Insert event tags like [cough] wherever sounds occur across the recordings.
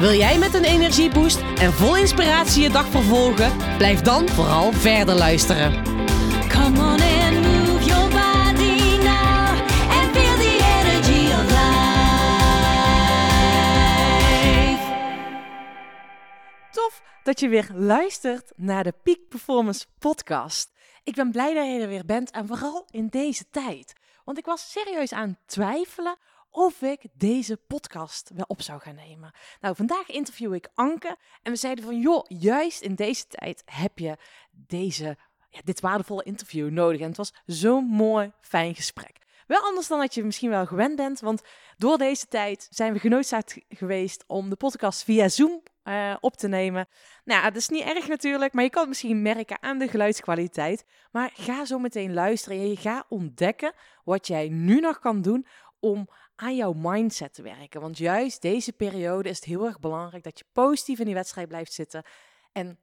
Wil jij met een energieboost en vol inspiratie je dag vervolgen? Blijf dan vooral verder luisteren. Come on and move your body now and feel the energy of life. Tof dat je weer luistert naar de Peak Performance Podcast. Ik ben blij dat je er weer bent en vooral in deze tijd. Want ik was serieus aan het twijfelen of ik deze podcast wel op zou gaan nemen. Nou, vandaag interview ik Anke en we zeiden van joh, juist in deze tijd heb je deze, ja, dit waardevolle interview nodig. En het was zo'n mooi, fijn gesprek. Wel anders dan dat je misschien wel gewend bent, want door deze tijd zijn we genoodzaakt geweest om de podcast via Zoom uh, op te nemen. Nou, dat is niet erg natuurlijk, maar je kan het misschien merken aan de geluidskwaliteit. Maar ga zo meteen luisteren en je gaat ontdekken wat jij nu nog kan doen om aan jouw mindset te werken. Want juist deze periode is het heel erg belangrijk dat je positief in die wedstrijd blijft zitten. En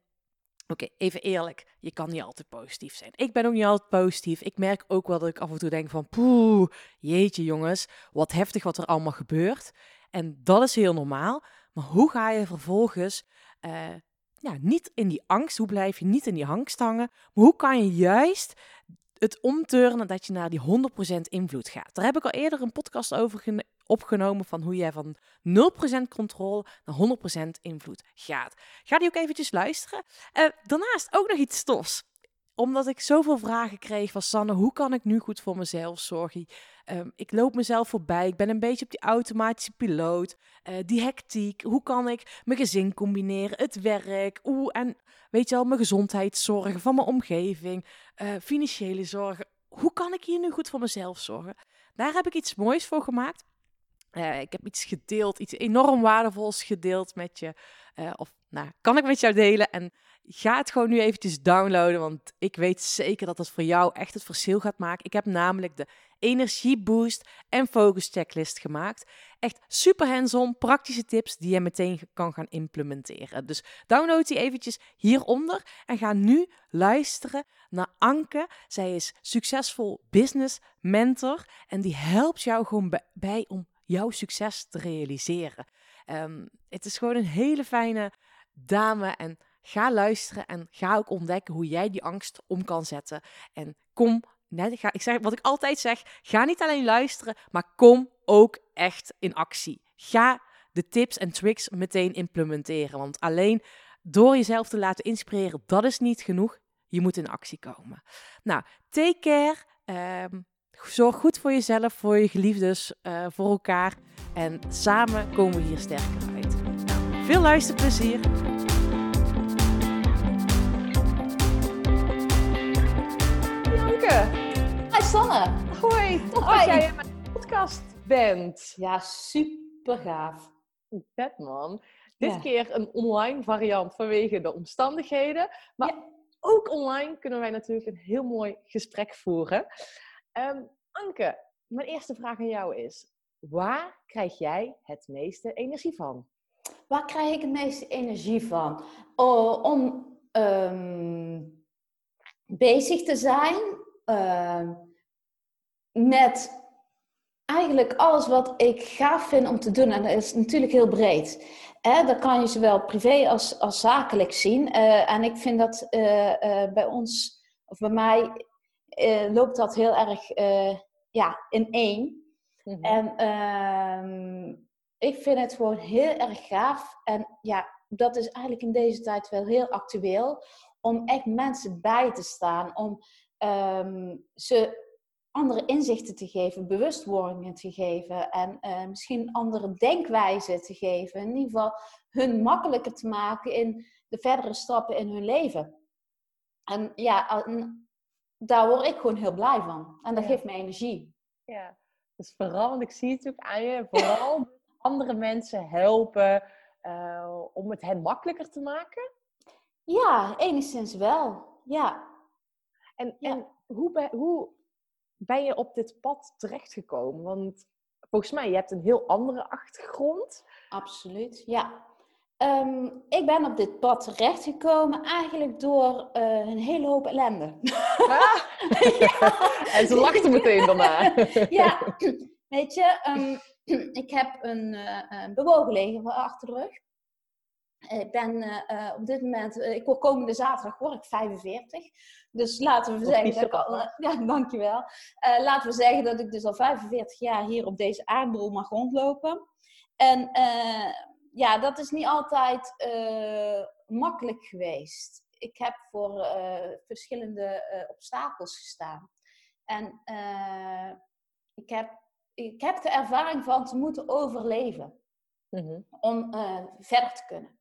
oké, even eerlijk, je kan niet altijd positief zijn. Ik ben ook niet altijd positief. Ik merk ook wel dat ik af en toe denk van, poeh, jeetje jongens, wat heftig wat er allemaal gebeurt. En dat is heel normaal. Maar hoe ga je vervolgens uh, ja, niet in die angst, hoe blijf je niet in die angst hangen, hoe kan je juist het omturnen dat je naar die 100% invloed gaat. Daar heb ik al eerder een podcast over opgenomen van hoe jij van 0% controle naar 100% invloed gaat. Ga die ook eventjes luisteren. Uh, daarnaast ook nog iets stofs omdat ik zoveel vragen kreeg van Sanne, hoe kan ik nu goed voor mezelf zorgen? Um, ik loop mezelf voorbij, ik ben een beetje op die automatische piloot, uh, die hectiek. Hoe kan ik mijn gezin combineren, het werk, oeh, en weet je al, mijn gezondheidszorgen van mijn omgeving, uh, financiële zorgen. Hoe kan ik hier nu goed voor mezelf zorgen? Daar heb ik iets moois voor gemaakt. Uh, ik heb iets gedeeld, iets enorm waardevols gedeeld met je. of nou, kan ik met jou delen. En ga het gewoon nu eventjes downloaden, want ik weet zeker dat het voor jou echt het verschil gaat maken. Ik heb namelijk de energieboost en focus checklist gemaakt. Echt super hands-on, praktische tips die je meteen kan gaan implementeren. Dus download die eventjes hieronder en ga nu luisteren naar Anke. Zij is succesvol business mentor en die helpt jou gewoon bij om jouw succes te realiseren. Um, het is gewoon een hele fijne dame en Ga luisteren en ga ook ontdekken hoe jij die angst om kan zetten. En kom, net, ga, ik zeg wat ik altijd zeg, ga niet alleen luisteren, maar kom ook echt in actie. Ga de tips en tricks meteen implementeren. Want alleen door jezelf te laten inspireren, dat is niet genoeg. Je moet in actie komen. Nou, take care. Um, zorg goed voor jezelf, voor je geliefdes, uh, voor elkaar. En samen komen we hier sterker uit. Nou, veel luisterplezier. Sanne. Hoi, tof dat jij in mijn podcast bent. Ja, super gaaf. Vet man. Dit keer een online variant vanwege de omstandigheden. Maar ook online kunnen wij natuurlijk een heel mooi gesprek voeren. Um, Anke, mijn eerste vraag aan jou is: waar krijg jij het meeste energie van? Waar krijg ik het meeste energie van? Oh, om um, bezig te zijn Ehm, met eigenlijk alles wat ik gaaf vind om te doen. En dat is natuurlijk heel breed. Hè? Dat kan je zowel privé als, als zakelijk zien. Uh, en ik vind dat uh, uh, bij ons, of bij mij, loopt dat heel erg ja, in één. Mm -hmm. En ehm, ik vind het gewoon heel erg gaaf. En ja, dat is eigenlijk in deze tijd wel heel actueel. Om echt mensen bij te staan. Om um, ze andere inzichten te geven, bewustwordingen te geven en uh, misschien andere denkwijzen te geven. In ieder geval hun makkelijker te maken in de verdere stappen in hun leven. En ja, daar word ik gewoon heel blij van. En dat geeft me energie. Ja, dus vooral, want ik zie het ook aan je, vooral [laughs] andere mensen helpen uh, om het hen makkelijker te maken. Ja, enigszins wel. Ja. En, Ja. en hoe, hoe ben je op dit pad terechtgekomen? Want volgens mij, je hebt een heel andere achtergrond. Absoluut, ja. Ehm, ik ben op dit pad terechtgekomen eigenlijk door eh, een hele hoop ellende. [laughs] [laughs] En ze lachten meteen daarna. [laughs] ja, weet je, ehm, [clears throat] ik heb een, eh, een bewogen leven achter de rug. Ik ben eh, eh, op dit moment, eh, ik word komende zaterdag word ik 45. Dus laten we zeggen dat ik al, [laughs] ja, dankjewel. Eh laten we zeggen dat ik dus al 45 jaar hier op deze aardbol mag rondlopen. En eh, ja, dat is niet altijd eh, makkelijk geweest. Ik heb voor eh, verschillende eh, obstakels gestaan. En eh, ik, heb, ik heb de ervaring van te moeten overleven Mhm. om eh, verder te kunnen.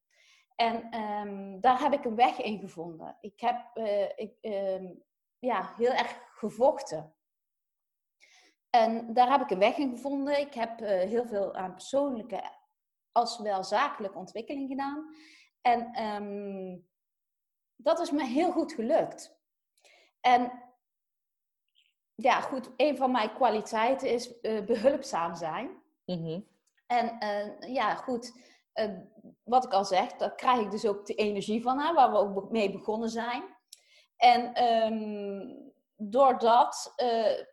En ehm, daar heb ik een weg in gevonden. Ik heb eh, ik, ehm, ja, heel erg gevochten. En daar heb ik een weg in gevonden. Ik heb eh, heel veel aan persoonlijke als wel zakelijke ontwikkeling gedaan. En ehm, dat is me heel goed gelukt. En ja, goed, een van mijn kwaliteiten is eh, behulpzaam zijn. Mhm. En ja, goed, eh, wat ik al zeg, daar krijg ik dus ook de energie van, hè, waar we ook mee begonnen zijn. En ehm, doordat eh,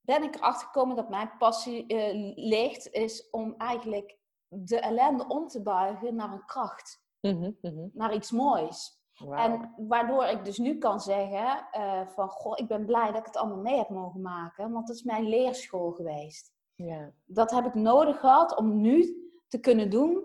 ben ik erachter gekomen dat mijn passie eh, ligt, is om eigenlijk de ellende om te buigen naar een kracht, Mhm. Mhm. naar iets moois. En waardoor ik dus nu kan zeggen eh, van, goh, ik ben blij dat ik het allemaal mee heb mogen maken, want het is mijn leerschool geweest dat heb ik nodig gehad om nu te kunnen doen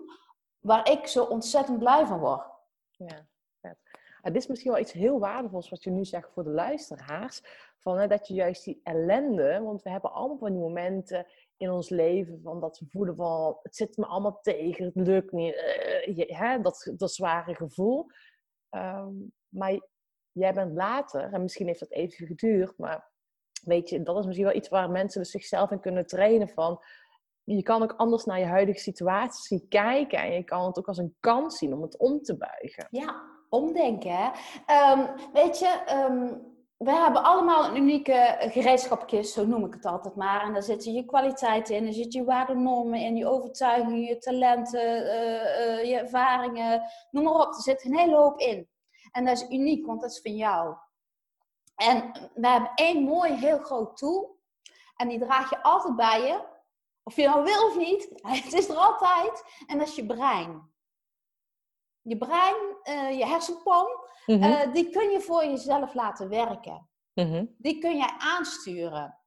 waar ik zo ontzettend blij van word. Ja, vet. Ah, is misschien wel iets heel waardevols wat je nu zegt voor de luisteraars. Van, hè, dat je juist die ellende, want we hebben allemaal van die momenten in ons leven van dat we voelen van het zit me allemaal tegen, het lukt niet, eh, hè, dat, dat zware gevoel. Ehm, maar jij bent later, en misschien heeft dat even geduurd, maar weet je, dat is misschien wel iets waar mensen dus zichzelf in kunnen trainen van je kan ook anders naar je huidige situatie kijken. En je kan het ook als een kans zien om het om te buigen. Ja, omdenken. Hè? Ehm, weet je, ehm, we hebben allemaal een unieke gereedschapkist, zo noem ik het altijd maar. En daar zitten je kwaliteiten in, er zitten je waardenormen in, je overtuigingen, je talenten, eh, eh, je ervaringen, noem maar op. Er zit een hele hoop in. En dat is uniek, want dat is van jou. En we hebben één mooi, heel groot tool. En die draag je altijd bij je. Of je nou wil of niet, [laughs] het is er altijd. En dat is je brein. Je brein, eh, je hersenpan, Mhm, eh, die kun je voor jezelf laten werken. mhm, Die kun jij aansturen.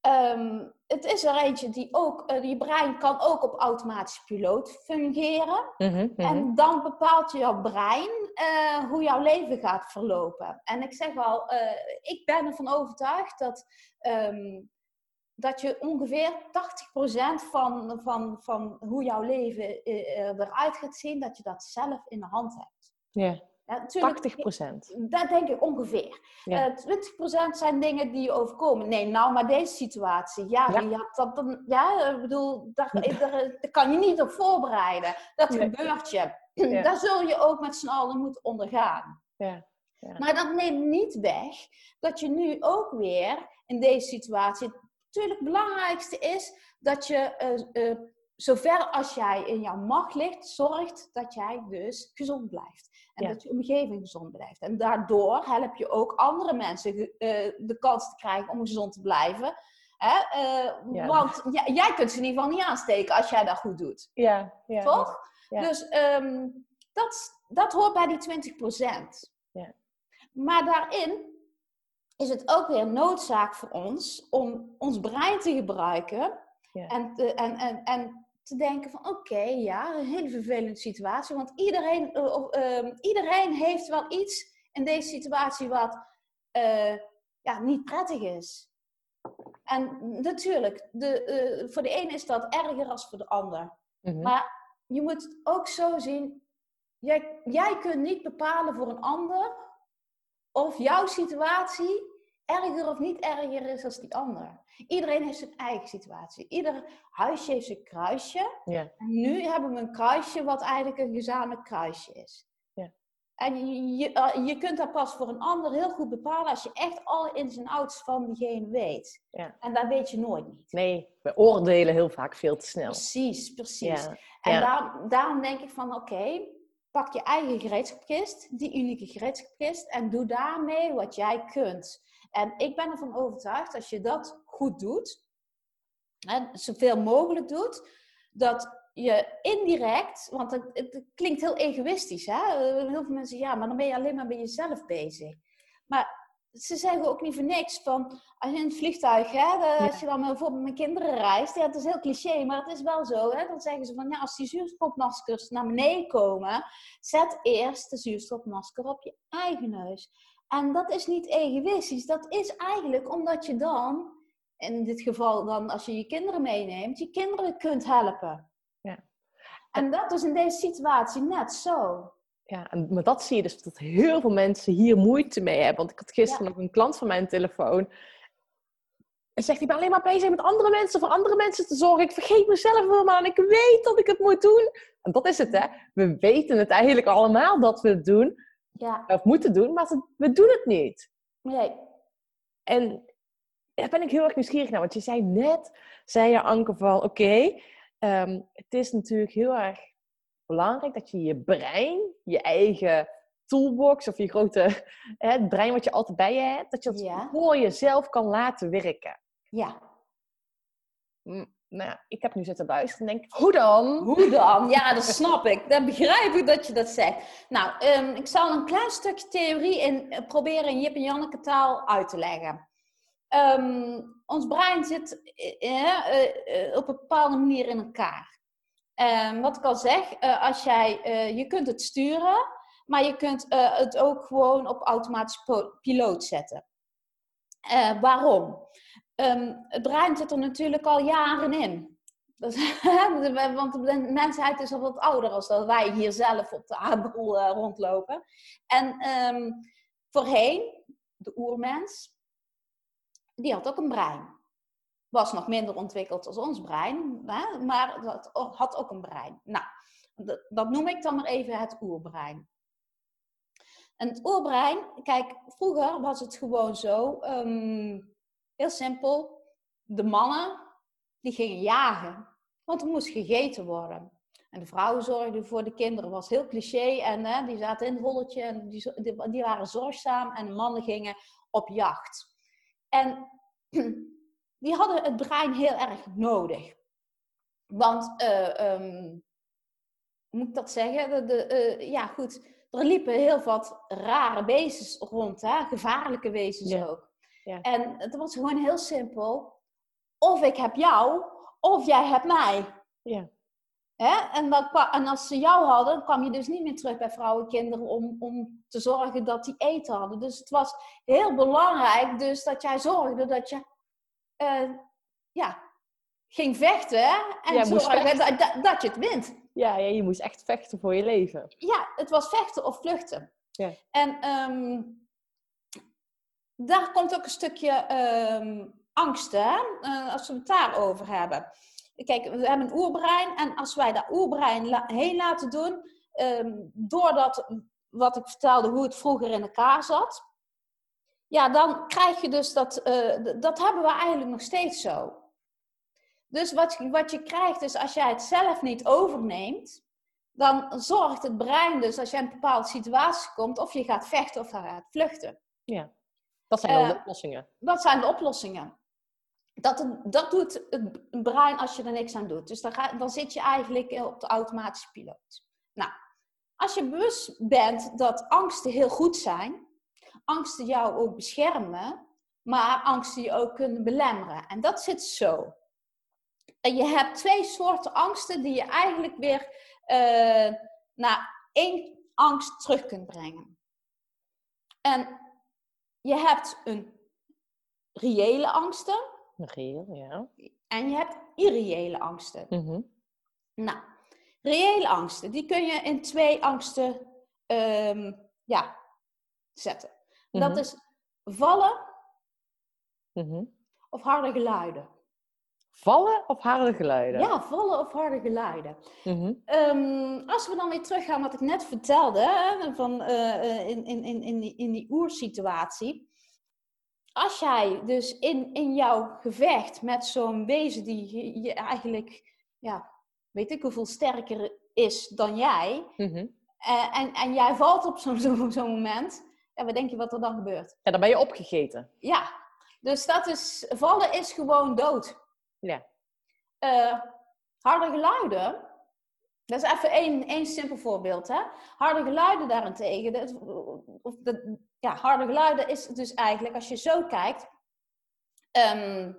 Ehm, het is er eentje die ook, eh, je brein kan ook op automatische piloot fungeren. mhm. En dan bepaalt jouw brein hoe jouw leven gaat verlopen. En ik zeg al, eh, ik ben ervan overtuigd dat, ehm, dat je ongeveer 80% van, van, van hoe jouw leven eh, eh, eruit gaat zien, dat je dat zelf in de hand hebt. Ja, Ja, natuurlijk, 80 procent. Dat denk ik ongeveer. Ja. Eh 20% zijn dingen die je overkomen. Nee, nou, maar deze situatie. Ja, Ja. ja. dat, dan, ja ik bedoel, daar, daar, daar kan je niet op voorbereiden. Dat Nee. gebeurt je. Ja. Daar zul je ook met z'n allen moeten ondergaan. Ja. Ja. Maar dat neemt niet weg dat je nu ook weer in deze situatie. Natuurlijk, het belangrijkste is dat je, eh, eh, zover als jij in jouw macht ligt, zorgt dat jij dus gezond blijft. En Ja. dat je omgeving gezond blijft. En daardoor help je ook andere mensen eh, de kans te krijgen om gezond te blijven. Hè? Ja. Want jij kunt ze in ieder geval niet aansteken als jij dat goed doet. Ja, ja. Toch? Dus ehm, dat, dat hoort bij die 20%. Ja. Maar daarin is het ook weer noodzaak voor ons om ons brein te gebruiken Ja. en, te, en, en, en te denken van oké, ja, een hele vervelende situatie. Want iedereen, eh, ehm, iedereen heeft wel iets in deze situatie wat eh, ja, niet prettig is. En natuurlijk, de, eh, voor de ene is dat erger dan voor de ander. Mhm. Maar je moet het ook zo zien. Jij, jij kunt niet bepalen voor een ander of jouw situatie erger of niet erger is dan die ander. Iedereen heeft zijn eigen situatie. Ieder huisje heeft zijn kruisje. Ja. En nu hebben we een kruisje wat eigenlijk een gezamenlijk kruisje is. Ja. En je, je, eh, je kunt dat pas voor een ander heel goed bepalen als je echt alle ins en outs van diegene weet. Ja. En dat weet je nooit niet. Nee, we oordelen heel vaak veel te snel. Precies, precies. Ja. En daar- daarom denk ik van, oké, pak je eigen gereedschapkist, die unieke gereedschapkist, en doe daarmee wat jij kunt. En ik ben ervan overtuigd, als je dat goed doet, en zoveel mogelijk doet, dat je indirect, want het, het klinkt heel egoïstisch, hè? Heel veel mensen, ja, maar dan ben je alleen maar bij jezelf bezig. Maar ze zeggen ook niet voor niks van, als je in het vliegtuig, hè, de- als je dan bijvoorbeeld met kinderen reist, ja, het is heel cliché, maar het is wel zo, hè? Dan zeggen ze van, ja, als die zuurstofmaskers naar beneden komen, zet eerst de zuurstofmasker op je eigen neus. En dat is niet egoïstisch, dat is eigenlijk omdat je dan, in dit geval dan als je je kinderen meeneemt, je kinderen kunt helpen. Ja. En dat is in deze situatie net zo. Ja, en, maar dat zie je dus dat heel veel mensen hier moeite mee hebben. Want ik had gisteren Ja. nog een klant van mijn telefoon. En zegt, ik ben alleen maar bezig met andere mensen, voor andere mensen te zorgen. Ik vergeet mezelf helemaal en ik weet dat ik het moet doen. En dat is het, hè. We weten het eigenlijk allemaal dat we het doen, Ja, of moeten doen, maar we- doen het niet. nee. En daar ben ik heel erg nieuwsgierig naar. Want je zei net, zei je Anke van, oké, ehm, het is natuurlijk heel erg belangrijk dat je je brein, je eigen toolbox of je grote, [laughs] hè, het brein wat je altijd bij je hebt, dat je dat Ja. voor jezelf kan laten werken. Ja. Mm, Nou, ja, ik heb nu zitten luisteren en denk, hoe dan? Hoe dan? Ja, dat [laughs] snap ik. Dat begrijp ik dat je dat zegt. Nou, ehm, ik zal een klein stukje theorie in, eh, proberen in Jip en Janneke taal uit te leggen. Ehm, ons brein zit eh, eh, op een bepaalde manier in elkaar. Ehm, wat ik al zeg, eh, als jij, eh, je kunt het sturen, maar je kunt eh, het ook gewoon op automatisch piloot zetten. Waarom? Ehm, het brein zit er natuurlijk al jaren in. [laughs] Want de mensheid is al wat ouder als dat wij hier zelf op de aardbol rondlopen. En ehm, voorheen, de oermens, die had ook een brein. Was nog minder ontwikkeld als ons brein, hè? maar dat had ook een brein. Nou, dat, noem ik dan maar even het oerbrein. En het oerbrein, kijk, vroeger was het gewoon zo, ehm, heel simpel. De mannen, die gingen jagen, want er moest gegeten worden. En de vrouwen zorgden voor de kinderen, was heel cliché. En hè, die zaten in het holletje en die, die, die waren zorgzaam. En de mannen gingen op jacht. En die hadden het brein heel erg nodig. Want, hoe moet ik dat zeggen? De, de, eh, ja, goed. Er liepen heel wat rare wezens rond, hè? gevaarlijke wezens Ja. ook. Ja. En het was gewoon heel simpel. Of ik heb jou, of jij hebt mij. Ja. Hè? En, dan, en als ze jou hadden, dan kwam je dus niet meer terug bij vrouwen en kinderen om, om te zorgen dat die eten hadden. Dus het was heel belangrijk dus dat jij zorgde dat je eh, ja, ging vechten en Ja, zorgde vechten. dat, dat, dat je het wint. Ja, ja, je moest echt vechten voor je leven. Ja, het was vechten of vluchten. Ja. En ehm, daar komt ook een stukje ehm, angst, hè? Eh, als we het daarover hebben. Kijk, we hebben een oerbrein en als wij dat oerbrein la- heen laten doen, ehm, doordat wat ik vertelde, hoe het vroeger in elkaar zat, ja, dan krijg je dus dat, eh, dat hebben we eigenlijk nog steeds zo. Dus wat, je- wat je krijgt is, als jij het zelf niet overneemt, dan zorgt het brein dus, als je in een bepaalde situatie komt, of je gaat vechten of gaat vluchten. Ja. Dat zijn dan Eh, de oplossingen. Wat zijn de oplossingen? Dat, dat doet het brein als je er niks aan doet. Dus dan, ga, dan zit je eigenlijk op de automatische piloot. Nou, als je bewust bent dat angsten heel goed zijn, angsten jou ook beschermen, maar angsten je ook kunnen belemmeren. En dat zit zo. En je hebt twee soorten angsten die je eigenlijk weer eh, naar één angst terug kunt brengen. En je hebt een reële angsten Reëel, ja. en je hebt irreële angsten. Mhm. Nou, reële angsten, die kun je in twee angsten ehm, ja, zetten. Dat Mhm. is vallen Mhm. of harde geluiden. Vallen of harde geluiden? Ja, vallen of harde geluiden. Mhm. Ehm, als we dan weer teruggaan wat ik net vertelde, hè, van, eh, eh, in, in, in, in, die, in die oersituatie. Als jij dus in, in jouw gevecht met zo'n wezen die je, eigenlijk, ja, weet ik hoeveel sterker is dan jij, eh, en, en jij valt op zo'n moment, ja, wat denk je wat er dan gebeurt? Ja, dan ben je opgegeten. Ja, dus dat is, vallen is gewoon dood. Ja. Eh, harde geluiden, dat is even één, één simpel voorbeeld. Hè? Harde geluiden daarentegen, dat, of dat, ja, harde geluiden is dus eigenlijk, als je zo kijkt, ehm,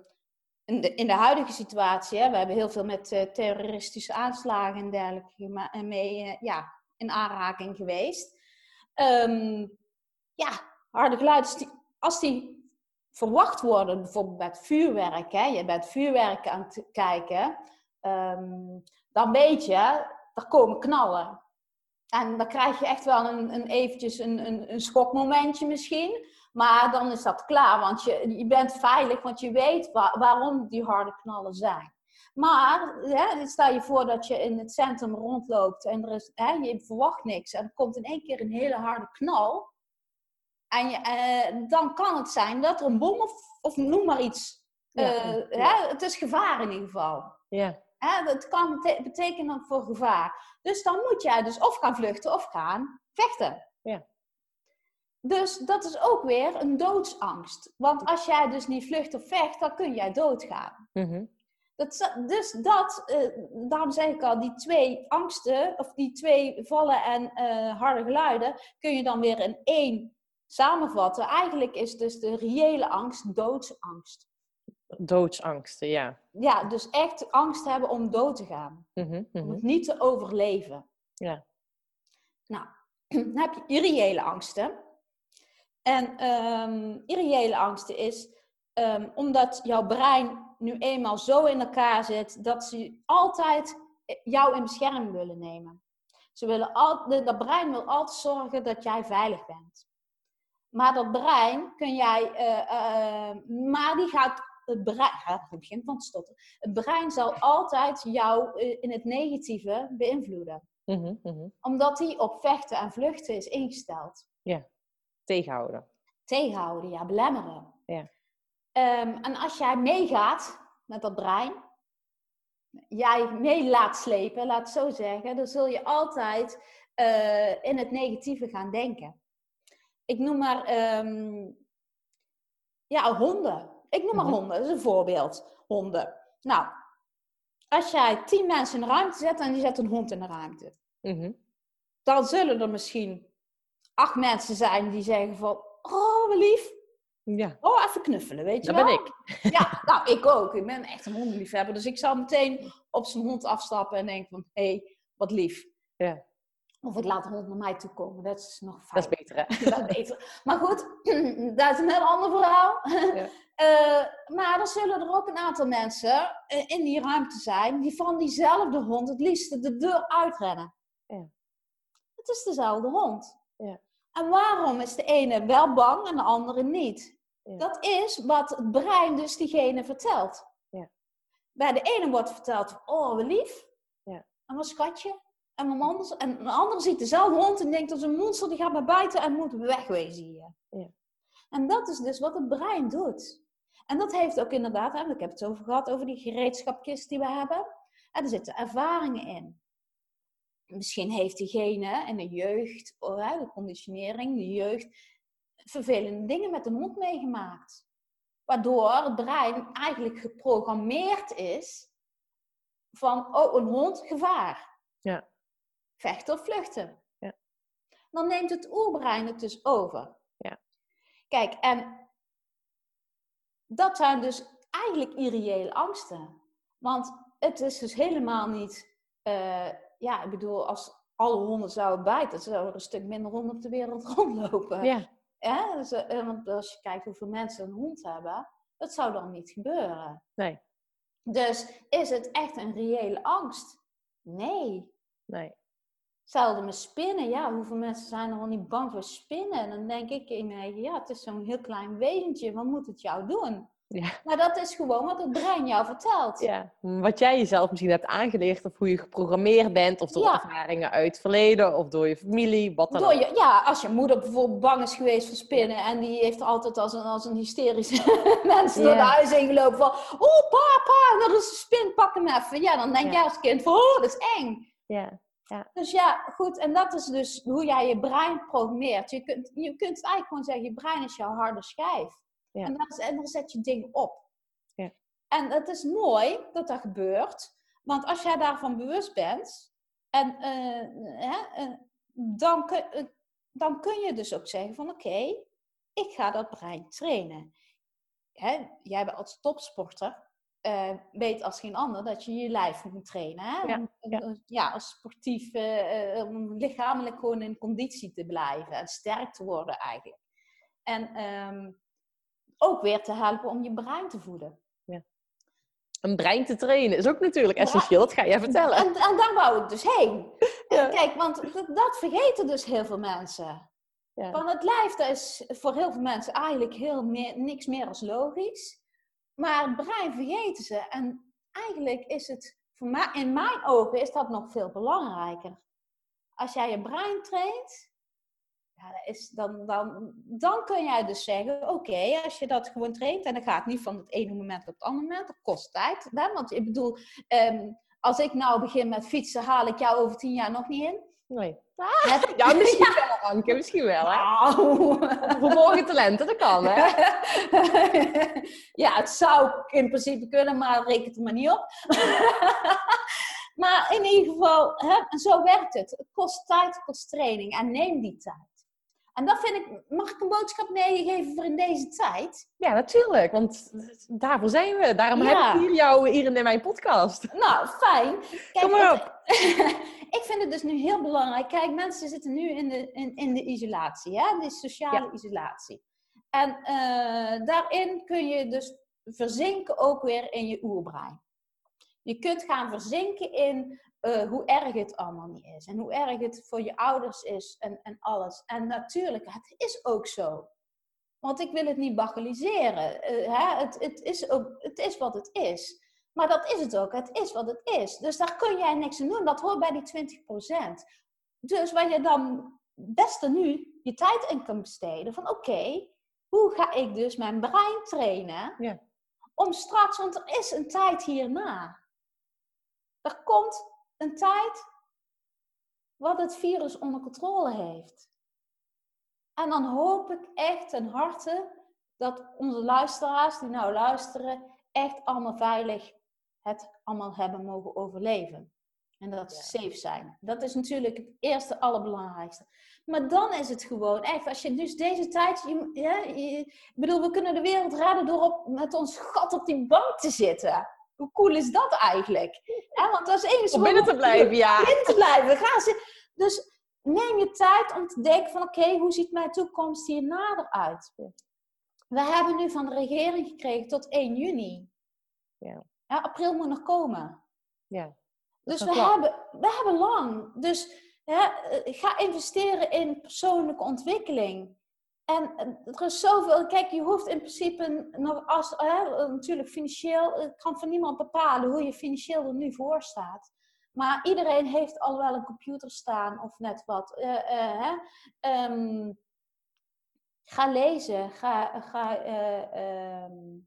in, de, in de huidige situatie, hè, we hebben heel veel met eh, terroristische aanslagen en dergelijke en mee eh, ja, in aanraking geweest. Ehm, ja, harde geluiden, als die, als die verwacht worden, bijvoorbeeld met vuurwerk, hè, je bent vuurwerk aan het kijken, ehm, dan weet je, er komen knallen. En dan krijg je echt wel een, een eventjes een, een, een schokmomentje misschien. Maar dan is dat klaar, want je, je bent veilig, want je weet wa- waarom die harde knallen zijn. Maar hè, stel je voor dat je in het centrum rondloopt en er is, hè, je verwacht niks. En er komt in één keer een hele harde knal. En je, eh, dan kan het zijn dat er een bom of, of noem maar iets. Ja, eh, ja. hè, het is gevaar in ieder geval. Ja. Hè, dat kan bete- betekenen voor gevaar. Dus dan moet jij dus of gaan vluchten of gaan vechten. Ja. Dus dat is ook weer een doodsangst. Want als jij dus niet vlucht of vecht, dan kun jij doodgaan. Mhm. Dat, is- dus dat, eh, daarom zeg ik al, die twee angsten, of die twee vallen en harde geluiden, kun je dan weer in één samenvatten. Eigenlijk is dus de reële angst doodsangst. Doodsangsten, ja. Ja, dus echt angst hebben om dood te gaan. Mhm, Om mhm. het niet te overleven. Ja. Nou, [clears throat] dan heb je irreële angsten. En ehm irreële angsten is ehm, omdat jouw brein nu eenmaal zo in elkaar zit dat ze altijd jou in bescherming willen nemen. Ze willen al, dat brein wil altijd zorgen dat jij veilig bent. Maar dat brein kun jij, eh, eh, maar die gaat, het brein, ja, het begint van te stotteren. Het brein zal altijd jou eh, in het negatieve beïnvloeden. Mhm, mhm. Omdat hij op vechten en vluchten is ingesteld. Tegenhouden. Tegenhouden, ja, belemmeren. Ja. Ehm, en als jij meegaat met dat brein, jij mee laat slepen, laat het zo zeggen, dan zul je altijd in het negatieve gaan denken. Ik noem maar, ehm, ja, honden. Ik noem maar Mhm. honden, dat is een voorbeeld. Honden. Nou, als jij tien mensen in de ruimte zet en je zet een hond in de ruimte, Mhm. dan zullen er misschien acht mensen zijn die zeggen van, oh, wat lief. Ja, Oh, even knuffelen, weet je dat wel? ben ik. [laughs] Ja, [laughs] nou, ik ook. Ik ben echt een hondenliefhebber. Dus ik zal meteen op zijn hond afstappen en denken van, hé, hey, wat lief. Ja. Of ik laat de hond naar mij toe komen. Dat is nog fijn. Dat is beter, hè? [laughs] Dat is beter. Maar goed, [clears throat] dat is een heel ander verhaal. [laughs] Ja. Eh, maar er zullen er ook een aantal mensen eh, in die ruimte zijn die van diezelfde hond het liefst de deur uitrennen. Ja. Het is dezelfde hond. Ja. En waarom is de ene wel bang en de andere niet? Dat is wat het brein dus diegene vertelt. Ja. Bij de ene wordt verteld, oh, lief. Ja. En wat schatje. En, mijn man, en een ziet dezelfde hond en denkt dat is een monster, die gaat naar buiten en moet wegwezen hier. Ja. En dat is dus wat het brein doet. En dat heeft ook inderdaad, hè, ik heb het over gehad, over die gereedschapkist die we hebben. En er zitten ervaringen in. Misschien heeft diegene in de jeugd, oh, de conditionering, de jeugd, vervelende dingen met de hond meegemaakt. Waardoor het brein eigenlijk geprogrammeerd is van, oh, een hond, gevaar. Ja. Vechten of vluchten. Ja. Dan neemt het oerbrein het dus over. Ja. Kijk, en dat zijn dus eigenlijk irreële angsten. Want het is dus helemaal niet, eh, ja, ik bedoel, als alle honden zouden bijten, zouden er een stuk minder honden op de wereld [laughs] rondlopen. Ja? Dus, eh, want als je kijkt hoeveel mensen een hond hebben, dat zou dan niet gebeuren. nee, Dus is het echt een reële angst? Nee. nee. Hetzelfde met spinnen. Ja, hoeveel mensen zijn er wel niet bang voor spinnen? En dan denk ik in mijn eigen, ja, het is zo'n heel klein wezentje. Wat moet het jou doen? Ja. Maar dat is gewoon wat het brein jou vertelt. Ja, wat jij jezelf misschien hebt aangeleerd of hoe je geprogrammeerd bent of door Ja. ervaringen uit het verleden of door je familie, wat dan Door ook. je, ja, als je moeder bijvoorbeeld bang is geweest voor spinnen en die heeft altijd als een, als een hysterische [laughs] mensen door de huis heen gelopen van oh papa, er is een spin, pak hem even. Ja, dan denk jij als kind van oh, dat is eng. Ja. Dus ja, goed, en dat is dus hoe jij je brein programmeert. Je kunt, je kunt het eigenlijk gewoon zeggen, je brein is jouw harde schijf. Ja. En, dat is, en dan zet je dingen op. Ja. En het is mooi dat dat gebeurt, want als jij daarvan bewust bent, en, eh, hè, dan, kun, eh, dan kun je dus ook zeggen van oké, ik ga dat brein trainen. Hè, jij bent als topsporter, eh, weet als geen ander dat je je lijf moet trainen. Hè? Ja, Om- ja. ja, als sportief, eh, om lichamelijk gewoon in conditie te blijven en sterk te worden eigenlijk. En ehm, ook weer te helpen om je brein te voeden. Een brein te trainen is ook natuurlijk essentieel, dat ga jij vertellen. En, en daar wou ik dus heen. [laughs] Ja. Kijk, want dat, dat vergeten dus heel veel mensen. Ja. Van het lijf, dat is voor heel veel mensen eigenlijk heel meer, niks meer als logisch. Maar het brein vergeten ze. En eigenlijk is het, voor in mijn ogen, is dat nog veel belangrijker. Als jij je brein traint, ja, dan, dan, dan kun jij dus zeggen, oké, als je dat gewoon traint, en dat gaat niet van het ene moment op het andere moment, dat kost tijd. Hè? Want ik bedoel, ehm, als ik nou begin met fietsen, haal ik jou over tien jaar nog niet in. Nee. [laughs] Ja, misschien wel, Anke, misschien wel. Hè? Verborgen talenten, dat kan, hè? [laughs] ja, het zou in principe kunnen, maar reken er maar niet op. [laughs] maar in ieder geval, hè, zo werkt het. Het kost tijd, het kost training en neem die tijd. En dat vind ik, mag ik een boodschap meegeven voor in deze tijd? Ja, natuurlijk, want daarvoor zijn we. Daarom Ja. heb ik hier jou hier in mijn podcast. Nou, fijn. Kijk, Kom maar het- [laughs] ik vind het dus nu heel belangrijk. Kijk, mensen zitten nu in de, in, in de isolatie, hè? de sociale isolatie. En eh, daarin kun je dus verzinken ook weer in je oerbrein. Je kunt gaan verzinken in eh, hoe erg het allemaal niet is. En hoe erg het voor je ouders is en, en alles. En natuurlijk, het is ook zo. Want ik wil het niet bagatelliseren. Eh, hè? Het, het, is ook, het is wat het is. Maar dat is het ook. Het is wat het is. Dus daar kun jij niks aan doen. Dat hoort bij die 20%. Dus waar je dan beste nu je tijd in kan besteden. Van oké, hoe ga ik dus mijn brein trainen? Ja. Om straks, want er is een tijd hierna. Er komt een tijd wat het virus onder controle heeft. En dan hoop ik echt ten harte dat onze luisteraars die nou luisteren, echt allemaal veilig het allemaal hebben mogen overleven. En dat ze safe zijn. Dat is natuurlijk het eerste, allerbelangrijkste. Maar dan is het gewoon echt, als je dus deze tijd, je, ik bedoel, we kunnen de wereld redden door op, met ons gat op die bank te zitten. Hoe cool is dat eigenlijk? Ja, want dat is enige Om binnen te blijven, ja. binnen te blijven. Ga zitten. Dus neem je tijd om te denken van oké, hoe ziet mijn toekomst hier nader uit? We hebben nu van de regering gekregen tot 1 juni. Ja. Ja, april moet nog komen. Ja. Dus we lang. hebben, we hebben lang. Dus eh, ga investeren in persoonlijke ontwikkeling. En er is zoveel. Kijk, je hoeft in principe nog als hè, natuurlijk financieel. Het kan van niemand bepalen hoe je financieel er nu voor staat. Maar iedereen heeft al wel een computer staan of net wat. Eh, eh. Ehm, ga lezen. Ga, ga eh, ehm,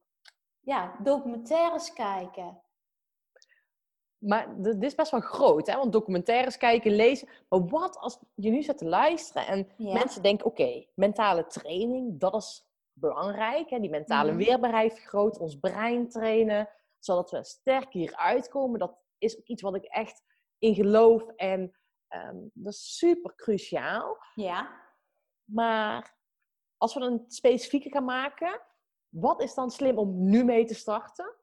ja, documentaires kijken. Maar dit is best wel groot, hè? Want documentaires kijken, lezen. Maar wat als je nu zit te luisteren en Ja. mensen denken: oké, mentale training, dat is belangrijk. Hè? Die mentale Mhm. weerbaarheid vergroot, ons brein trainen, zodat we sterk hieruit komen. Dat is ook iets wat ik echt in geloof en ehm, dat is super cruciaal. Ja. Maar als we een specifieke gaan maken, wat is dan slim om nu mee te starten?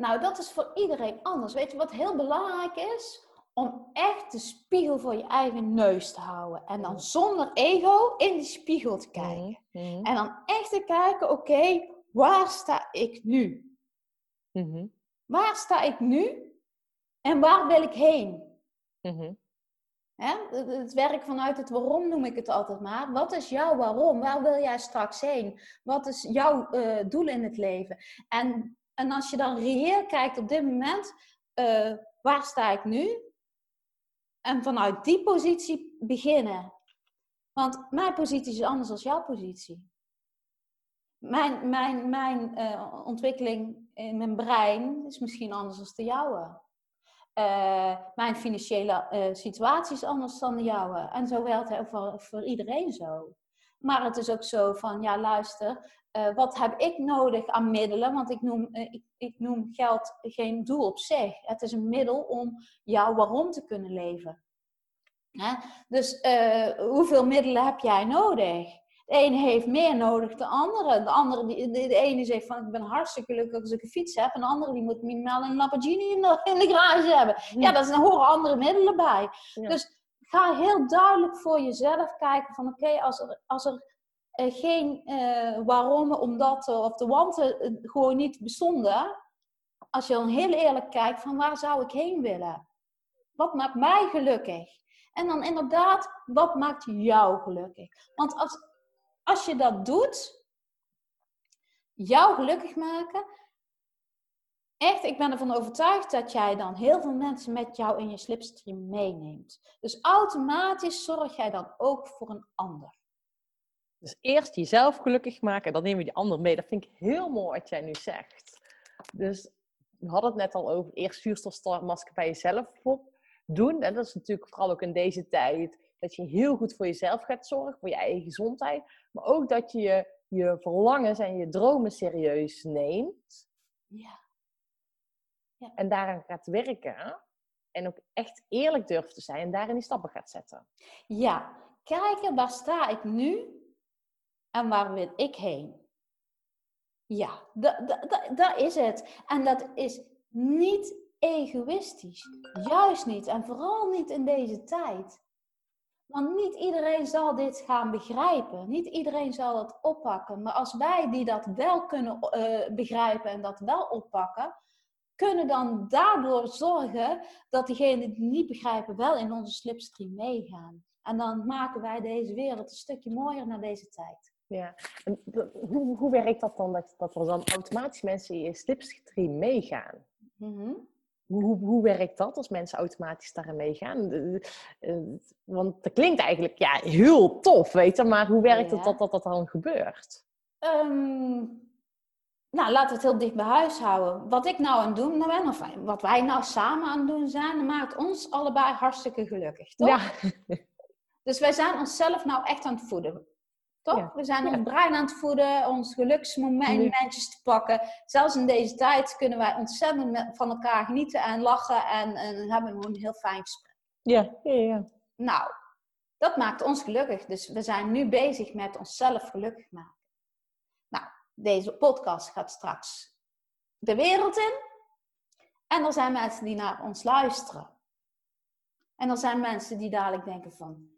Nou, dat is voor iedereen anders. Weet je wat heel belangrijk is? Om echt de spiegel voor je eigen neus te houden. En dan zonder ego in die spiegel te kijken. Mhm. En dan echt te kijken, oké, waar sta ik nu? Mhm. Waar sta ik nu? En waar wil ik heen? Mhm. Hè? Het, het werk vanuit het waarom noem ik het altijd maar. Wat is jouw waarom? Waar wil jij straks heen? Wat is jouw eh, doel in het leven? En, en als je dan reëel kijkt op dit moment, eh, waar sta ik nu? En vanuit die positie beginnen. Want mijn positie is anders dan jouw positie. Mijn, mijn, mijn eh, ontwikkeling in mijn brein is misschien anders dan de jouwe. Eh, mijn financiële situatie is anders dan de jouwe. En zo geldt het voor, voor iedereen zo. Maar het is ook zo van, ja luister, eh, wat heb ik nodig aan middelen? Want ik noem, eh, ik, ik noem geld geen doel op zich. Het is een middel om jouw waarom te kunnen leven. Hè? Dus eh, hoeveel middelen heb jij nodig? De ene heeft meer nodig dan de andere. De, andere die, de, de ene zegt van ik ben hartstikke gelukkig als ik een fiets heb. En de andere die moet minimaal een Lamborghini in de, in de garage hebben. Ja, daar zijn- horen andere middelen bij. Ja. Dus ga heel duidelijk voor jezelf kijken van oké, als er, als er geen eh, waarom, omdat of de wanten eh, gewoon niet bestonden. Als je dan heel eerlijk kijkt van waar zou ik heen willen? Wat maakt mij gelukkig? En dan inderdaad, wat maakt jou gelukkig? Want als, als je dat doet, jou gelukkig maken. Echt, ik ben ervan overtuigd dat jij dan heel veel mensen met jou in je slipstream meeneemt. Dus automatisch zorg jij dan ook voor een ander. Dus eerst jezelf gelukkig maken en dan neem je die ander mee. Dat vind ik heel mooi wat jij nu zegt. Dus we hadden het net al over eerst zuurstofmasker bij jezelf op doen. En dat is natuurlijk vooral ook in deze tijd. Dat je heel goed voor jezelf gaat zorgen, voor je eigen gezondheid. Maar ook dat je je, je verlangens en je dromen serieus neemt. Ja. En daaraan gaat werken. En ook echt eerlijk durft te zijn en daarin die stappen gaat zetten. Ja, kijken waar sta ik nu en waar wil ik heen? Ja, dat da, da, dat is het. En dat is niet egoïstisch. Juist niet. En vooral niet in deze tijd. Want niet iedereen zal dit gaan begrijpen. Niet iedereen zal het oppakken. Maar als wij die dat wel kunnen eh, begrijpen en dat wel oppakken, kunnen dan daardoor zorgen dat diegenen die het niet begrijpen wel in onze slipstream meegaan. En dan maken wij deze wereld een stukje mooier naar deze tijd. Ja, en d- hoe, hoe werkt dat dan, dat, dat er dan automatisch mensen in je slipstream meegaan? Mhm. Hoe, hoe, hoe werkt dat als mensen automatisch daarin meegaan? Eh, eh, Want dat klinkt eigenlijk ja, heel tof, weet je, maar hoe werkt het Ja. dat, dat dat dan gebeurt? Ehm, nou, laten we het heel dicht bij huis houden. Wat ik nou aan het doen ben, of wat wij nou samen aan het doen zijn, maakt ons allebei hartstikke gelukkig, toch? Ja, Dus wij zijn onszelf nou echt aan het voeden. Toch? Ja. We zijn Ja. ons brein aan het voeden, ons geluksmomentjes te pakken. Zelfs in deze tijd kunnen wij ontzettend met- van elkaar genieten en lachen en, en hebben we een heel fijn gesprek. ja, ja, ja. Nou, dat maakt ons gelukkig. Dus we zijn nu bezig met onszelf gelukkig maken. Nou, deze podcast gaat straks de wereld in. En er zijn mensen die naar ons luisteren. En er zijn mensen die dadelijk denken van...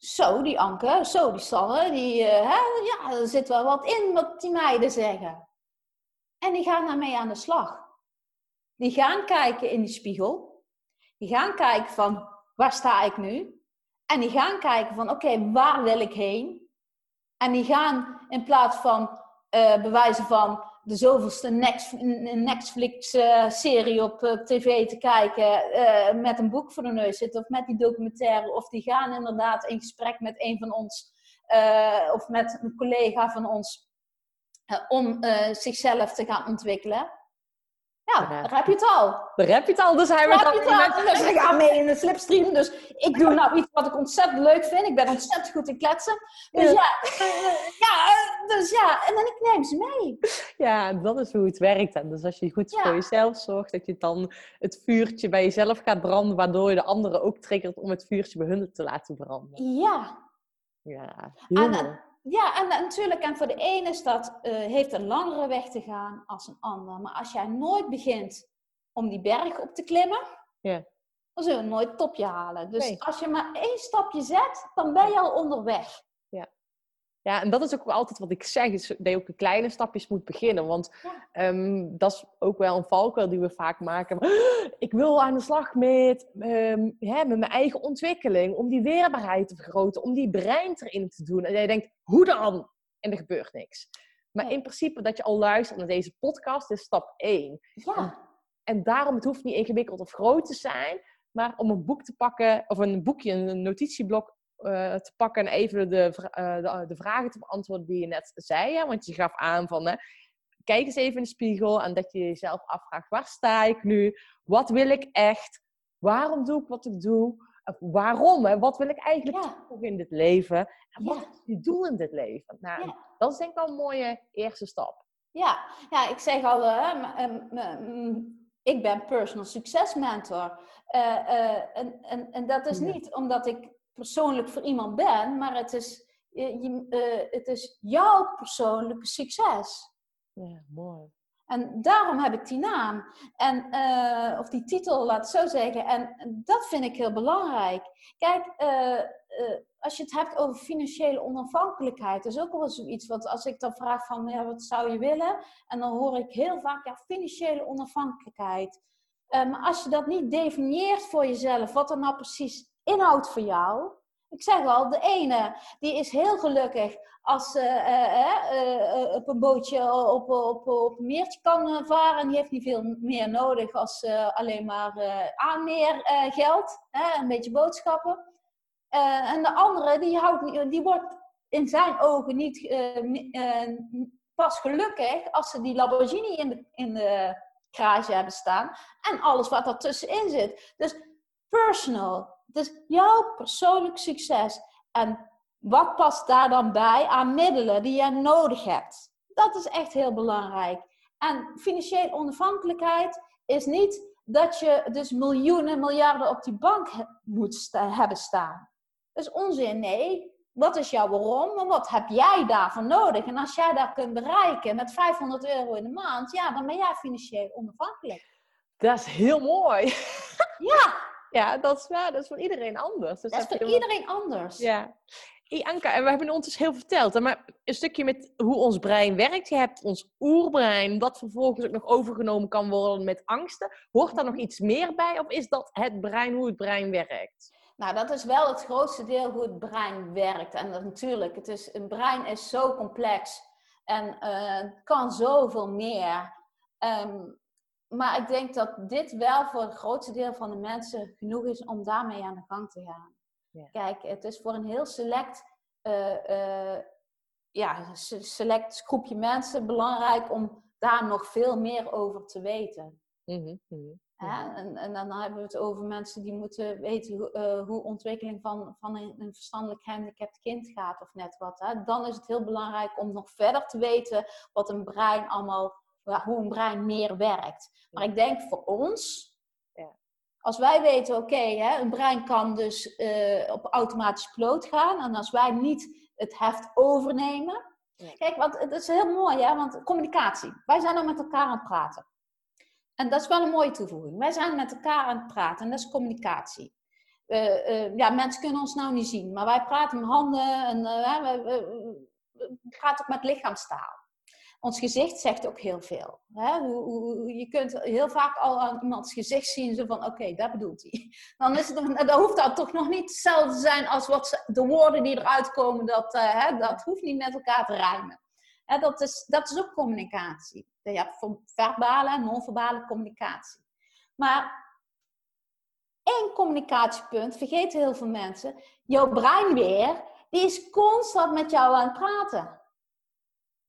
Zo, die Anke, zo, die Sanne, die, eh, hè, ja, er zit wel wat in wat die meiden zeggen. En die gaan daarmee aan de slag. Die gaan kijken in die spiegel. Die gaan kijken van, waar sta ik nu? En die gaan kijken van, oké, waar wil ik heen? En die gaan in plaats van eh bewijzen van de zoveelste Netflix-serie op eh, tv te kijken eh, met een boek voor de neus zitten of met die documentaire. Of die gaan inderdaad in gesprek met een van ons eh, of met een collega van ons eh, om eh, zichzelf te gaan ontwikkelen. Ja, Ja. daar heb je het al. Daar heb je het al, dus hij werd heb al. Dus ik ga mee in de slipstream. Dus ik doe nou iets wat ik ontzettend leuk vind. Ik ben ontzettend goed in kletsen. Dus Ja. ja, ja, eh, dus ja. en dan ik neem ze mee. Ja, dat is hoe het werkt. En dus als je goed Ja. voor jezelf zorgt, dat je dan het vuurtje bij jezelf gaat branden, waardoor je de anderen ook triggert om het vuurtje bij hun te laten branden. Ja, Ja, En, eh, ja, en natuurlijk, en voor de ene is dat, eh, heeft een langere weg te gaan als een ander. Maar als jij nooit begint om die berg op te klimmen, Ja. dan zul je nooit het topje halen. Dus Nee. als je maar één stapje zet, dan ben je al onderweg. Ja. Ja, en dat is ook altijd wat ik zeg, is dat je ook in kleine stapjes moet beginnen. Want Ja. ehm, dat is ook wel een valkuil die we vaak maken. [gasps] Ik wil aan de slag met, ehm, hè, met mijn eigen ontwikkeling, om die weerbaarheid te vergroten, om die brein erin te doen. En jij denkt, hoe dan? En er gebeurt niks. Maar in principe dat je al luistert naar deze podcast is stap 1. Ja, En daarom, het hoeft niet ingewikkeld of groot te zijn. Maar om een boek te pakken, of een boekje, een notitieblok eh, te pakken en even de, vra- eh, de, de vragen te beantwoorden die je net zei. Hè? Want je gaf aan van, hè, kijk eens even in de spiegel en dat je jezelf afvraagt, waar sta ik nu? Wat wil ik echt? Waarom doe ik wat ik doe? Of waarom? Hè? Wat wil ik eigenlijk Ja. in dit leven? En wat Ja. is je doel in dit leven? Nou, Ja. dat is denk ik wel een mooie eerste stap. ja. ja ik zeg al, m- ik ben personal success mentor. Eh, eh, en, en, en dat is niet omdat ik persoonlijk voor iemand ben, maar het is, je, eh, het is jouw persoonlijke succes. Ja, mooi. En daarom heb ik die naam. En, eh, of die titel, laat het zo zeggen. En dat vind ik heel belangrijk. Kijk, eh, als je het hebt over financiële onafhankelijkheid, is ook wel zoiets. Want als ik dan vraag van, ja, wat zou je willen? En dan hoor ik heel vaak, ja, financiële onafhankelijkheid. Maar als je dat niet definieert voor jezelf, wat er nou precies inhoudt voor jou. Ik zeg al, de ene, die is heel gelukkig als ze eh, eh, eh, op een bootje op, op, op een meertje kan varen. Die heeft niet veel meer nodig als alleen maar eh aanmeergeld. een beetje boodschappen. En de andere, die, houdt, die wordt in zijn ogen niet pas gelukkig als ze die Lamborghini in de, in de garage hebben staan. En alles wat ertussenin zit. Dus personal. Dus jouw persoonlijk succes. En wat past daar dan bij aan middelen die je nodig hebt? Dat is echt heel belangrijk. En financiële onafhankelijkheid is niet dat je dus miljoenen, miljarden op die bank he- moet sta- hebben staan. Dat is onzin, nee. Wat is jouw waarom en wat heb jij daarvoor nodig? En als jij dat kunt bereiken met 500 euro in de maand, ja, dan ben jij financieel onafhankelijk. Dat is heel mooi. Ja, Ja, dat is waar. Dat is voor iedereen anders. Dus dat is voor helemaal- iedereen anders. Ja. Anka, en we hebben ons dus heel verteld. Maar een stukje met hoe ons brein werkt. Je hebt ons oerbrein, dat vervolgens ook nog overgenomen kan worden met angsten. Hoort daar nog iets meer bij? Of is dat het brein, hoe het brein werkt? Nou, dat is wel het grootste deel hoe het brein werkt. En dat, natuurlijk, het is, een brein is zo complex en het kan zoveel meer. Ehm, maar ik denk dat dit wel voor het grootste deel van de mensen genoeg is om daarmee aan de gang te gaan. Ja. Kijk, het is voor een heel select, eh, eh, ja, se- select groepje mensen belangrijk om daar nog veel meer over te weten. Mhm, mhm. Hè? En, en dan hebben we het over mensen die moeten weten hoe, eh, hoe ontwikkeling van, van een, een verstandelijk gehandicapt kind gaat of net wat. Hè? Dan is het heel belangrijk om nog verder te weten wat een brein allemaal, hoe een brein meer werkt. Maar ik denk voor ons, Ja. als wij weten, oké, een brein kan dus eh, op automatisch piloot gaan. En als wij niet het heft overnemen. Kijk, want het is heel mooi, hè? want communicatie. Wij zijn dan met elkaar aan het praten. En dat is wel een mooie toevoeging. Wij zijn met elkaar aan het praten en dat is communicatie. Eh, ja, mensen kunnen ons nou niet zien, maar wij praten met handen en eh, we praten ook met lichaamstaal. Ons gezicht zegt ook heel veel. Hè? Je kunt heel vaak al aan iemands gezicht zien, zo van oké, dat bedoelt hij. [laughs] Dan, is het, dan hoeft dat toch nog niet hetzelfde te zijn als wat de woorden die eruit komen, dat, eh, hè, dat hoeft niet met elkaar te rijmen. Hè, dat, is, dat is ook communicatie. Je hebt ver- verbale en non-verbale communicatie. Maar één communicatiepunt vergeten heel veel mensen. Jouw brein weer, die is constant met jou aan het praten.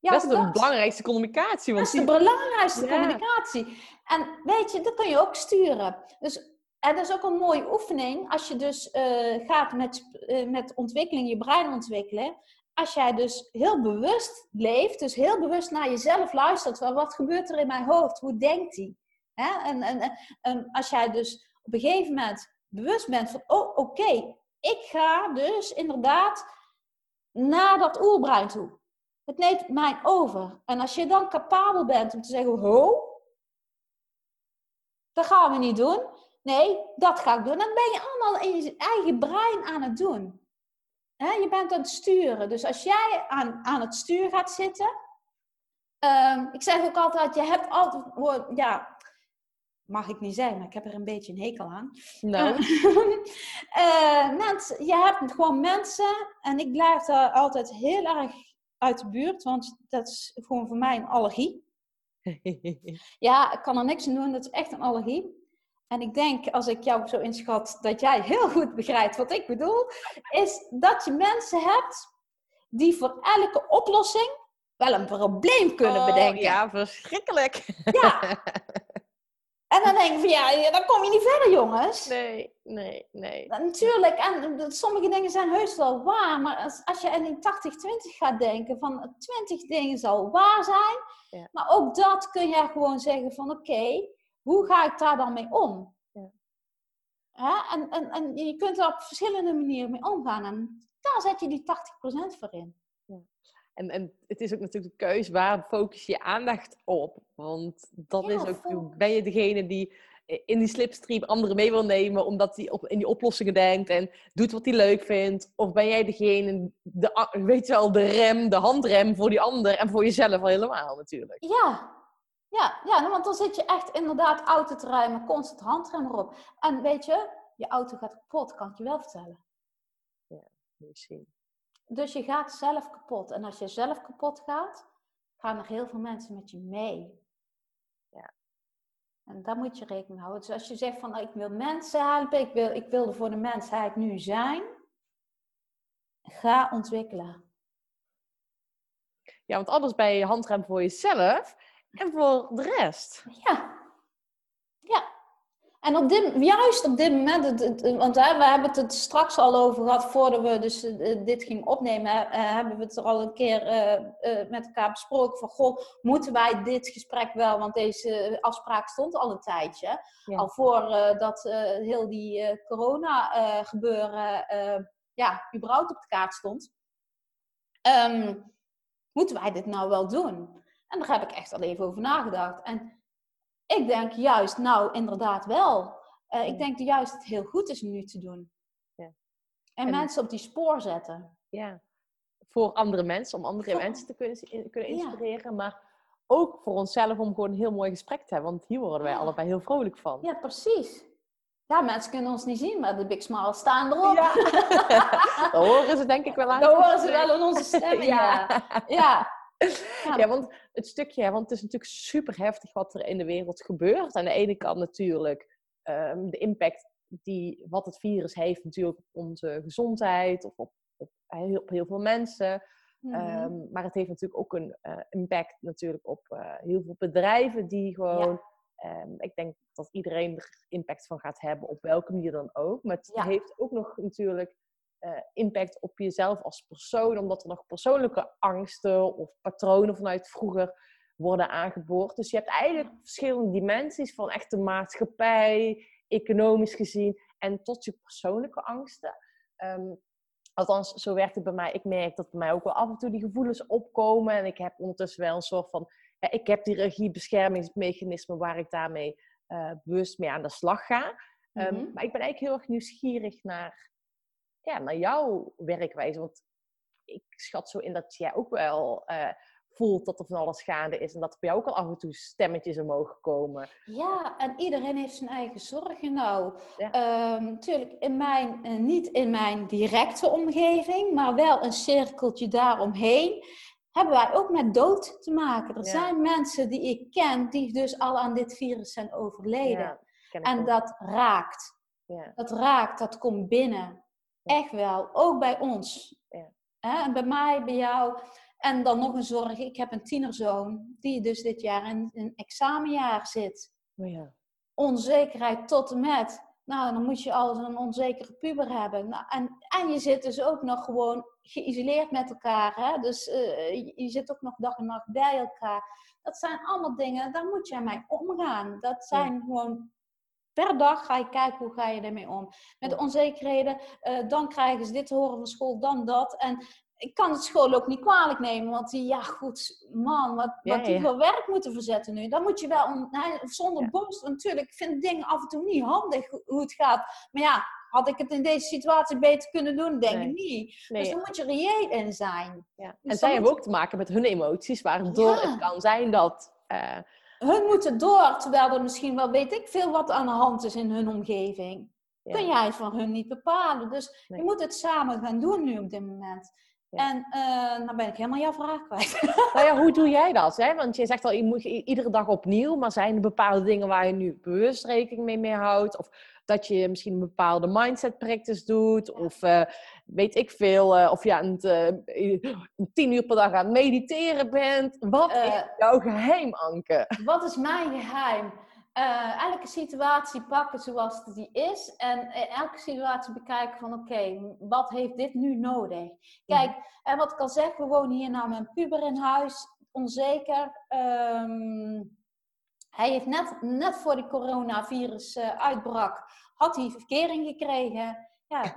Jouw dat is de belangrijkste communicatie. dat Want is de belangrijkste Ja. communicatie. En weet je, dat kun je ook sturen. Dus en dat is ook een mooie oefening als je dus eh, gaat met, eh, met ontwikkeling, je brein ontwikkelen. Als jij dus heel bewust leeft, dus heel bewust naar jezelf luistert. Van wat gebeurt er in mijn hoofd? Hoe denkt hij? Hè? En, en, en, en als jij dus op een gegeven moment bewust bent van, oh oké, ik ga dus inderdaad naar dat oerbrein toe. Het neemt mij over. En als je dan capabel bent om te zeggen, ho, dat gaan we niet doen. Nee, dat ga ik doen. Dan ben je allemaal in je eigen brein aan het doen. je bent aan het sturen. Dus als jij aan, aan het stuur gaat zitten. ehm, ik zeg ook altijd, je hebt altijd, hoor, ja, mag ik niet zeggen, maar ik heb er een beetje een hekel aan. Nou, [laughs] Eh, mensen, je hebt gewoon mensen, en ik blijf daar altijd heel erg uit de buurt, want dat is gewoon voor mij een allergie. [laughs] Ja, ik kan er niks aan doen, dat is echt een allergie. En ik denk, als ik jou zo inschat, dat jij heel goed begrijpt wat ik bedoel, is dat je mensen hebt die voor elke oplossing wel een probleem kunnen Oh, bedenken. Ja, verschrikkelijk. Ja. [laughs] En dan denk ik van ja, dan kom je niet verder, jongens. Nee, nee, nee. Natuurlijk, en sommige dingen zijn heus wel waar, maar als, als je in die 80-20 gaat denken, van 20 dingen zal waar zijn, Ja. maar ook dat kun je gewoon zeggen van oké, hoe ga ik daar dan mee om? Ja. Hè? En, en, en je kunt er op verschillende manieren mee omgaan en daar zet je die 80% voor in. En, en het is ook natuurlijk de keus, waar focus je aandacht op? Want dat Ja, is ook, focus. ben je degene die in die slipstream anderen mee wil nemen, omdat hij in die oplossingen denkt en doet wat hij leuk vindt? Of ben jij degene, de, weet je wel, de rem, de handrem voor die ander en voor jezelf al helemaal natuurlijk? Ja, ja, ja, want dan zit je echt inderdaad auto te met constant handrem erop. En weet je, je auto gaat kapot, kan ik je wel vertellen. Je zien. Dus je gaat zelf kapot. En als je zelf kapot gaat, gaan er heel veel mensen met je mee. Ja. En daar moet je rekening mee houden. Dus als je zegt van nou, ik wil mensen helpen, ik wil, ik wil er voor de mensheid nu zijn, ga ontwikkelen. Ja, want anders ben je handrem voor jezelf en voor de rest. Ja. En op dit, juist op dit moment, het- het- want hè, we hebben het straks al over gehad, voordat we dus eh, dit gingen opnemen, eh, hebben we het er al een keer eh, eh, met elkaar besproken van, goh, moeten wij dit gesprek wel, want deze afspraak stond al een tijdje, Ja. al voor eh, dat eh, heel die eh, corona eh, gebeuren, eh, ja, überhaupt op de kaart stond. Ehm, moeten wij dit nou wel doen? En daar heb ik echt al even over nagedacht. En ik denk juist, nou inderdaad wel. Eh, ik denk juist dat het heel goed is om nu te doen. Ja. En, En- mensen op die spoor zetten. Ja. Voor andere mensen, om andere Voor- mensen te kunnen, kunnen Ja. inspireren, maar ook voor onszelf om gewoon een heel mooi gesprek te hebben. Want hier worden wij Ja. allebei heel vrolijk van. Ja, precies. Ja, mensen kunnen ons niet zien, maar de Big Smile staan erop. Ja. [laughs] Dan horen ze denk ik wel aan. Dan horen ze wel in onze stemmen, [laughs] ja. ja. Ja, want het stukje, want het is natuurlijk super heftig wat er in de wereld gebeurt. Aan de ene kant natuurlijk ehm, de impact die wat het virus heeft natuurlijk op onze gezondheid of op, op, heel, op heel veel mensen. Mhm. Ehm, maar het heeft natuurlijk ook een eh, impact natuurlijk op eh, heel veel bedrijven die gewoon... ehm, ik denk dat iedereen er impact van gaat hebben, op welke manier dan ook. Maar het Ja. heeft ook nog natuurlijk eh, impact op jezelf als persoon, omdat er nog persoonlijke angsten of patronen vanuit vroeger worden aangeboord. Dus je hebt eigenlijk verschillende dimensies van echt de maatschappij, economisch gezien, en tot je persoonlijke angsten. Ehm, althans, zo werkt het bij mij. Ik merk dat bij mij ook wel af en toe die gevoelens opkomen. En ik heb ondertussen wel een soort van... Ja, ik heb die regiebeschermingsmechanismen waar ik daarmee eh, bewust mee aan de slag ga. Ehm, Mhm. Maar ik ben eigenlijk heel erg nieuwsgierig naar, ja, naar jouw werkwijze. Want ik schat zo in dat jij ook wel eh, voelt dat er van alles gaande is. En dat er bij jou ook al af en toe stemmetjes omhoog komen. Ja, en iedereen heeft zijn eigen zorgen. Nou, Ja. ehm, natuurlijk in mijn, eh, niet in mijn directe omgeving, maar wel een cirkeltje daaromheen, hebben wij ook met dood te maken. Er Ja. zijn mensen die ik ken, die dus al aan dit virus zijn overleden. Ja, en ook. dat raakt. Ja. Dat raakt, dat komt binnen. Echt wel, ook bij ons. Hè, en bij mij, bij jou. En dan nog een zorg. Ik heb een tienerzoon die dus dit jaar in een examenjaar zit. Oh ja. Onzekerheid tot en met. Nou, dan moet je al een onzekere puber hebben. Nou, en, en je zit dus ook nog gewoon geïsoleerd met elkaar. Hè? Dus eh, je, je zit ook nog dag en nacht bij elkaar. Dat zijn allemaal dingen, daar moet je mee omgaan. Dat zijn gewoon per dag ga je kijken hoe ga je ermee om. Met onzekerheden, eh, dan krijgen ze dit te horen van school, dan dat. En ik kan het school ook niet kwalijk nemen, want die, ja goed, man, wat, Ja, wat die ja. voor werk moeten verzetten nu. Dan moet je wel, zonder Ja. boos, natuurlijk, ik vind dingen af en toe niet handig hoe- het gaat. Maar ja, had ik het in deze situatie beter kunnen doen? Denk Nee. ik niet. Nee, Dus daar moet je reëel in zijn. ja. En dan zij hebben ook te maken met hun emoties, waardoor het kan zijn dat... eh, Hun moeten door, terwijl er misschien wel weet ik veel wat aan de hand is in hun omgeving. ja. Kun jij van hun niet bepalen. Dus Nee. je moet het samen gaan doen nu op dit moment. Ja. En eh dan ben ik helemaal jouw vraag kwijt. [laughs] Nou ja, hoe doe jij dat? Hè? Want je zegt al, je moet iedere dag opnieuw, maar zijn er bepaalde dingen waar je nu bewust rekening mee, mee houdt? Of dat je misschien een bepaalde mindset practice doet? Of eh, weet ik veel, eh, of je eh, tien uur per dag aan het mediteren bent? Wat Eh, is jouw geheim, Anke? Wat is mijn geheim? Eh, elke situatie pakken zoals die is. En in elke situatie bekijken van oké, wat heeft dit nu nodig? Kijk, en wat ik al zeg, we wonen hier nou met een puber in huis. Onzeker. Ehm, hij heeft net, net voor die coronavirus uitbrak, had hij verkering gekregen. Ja,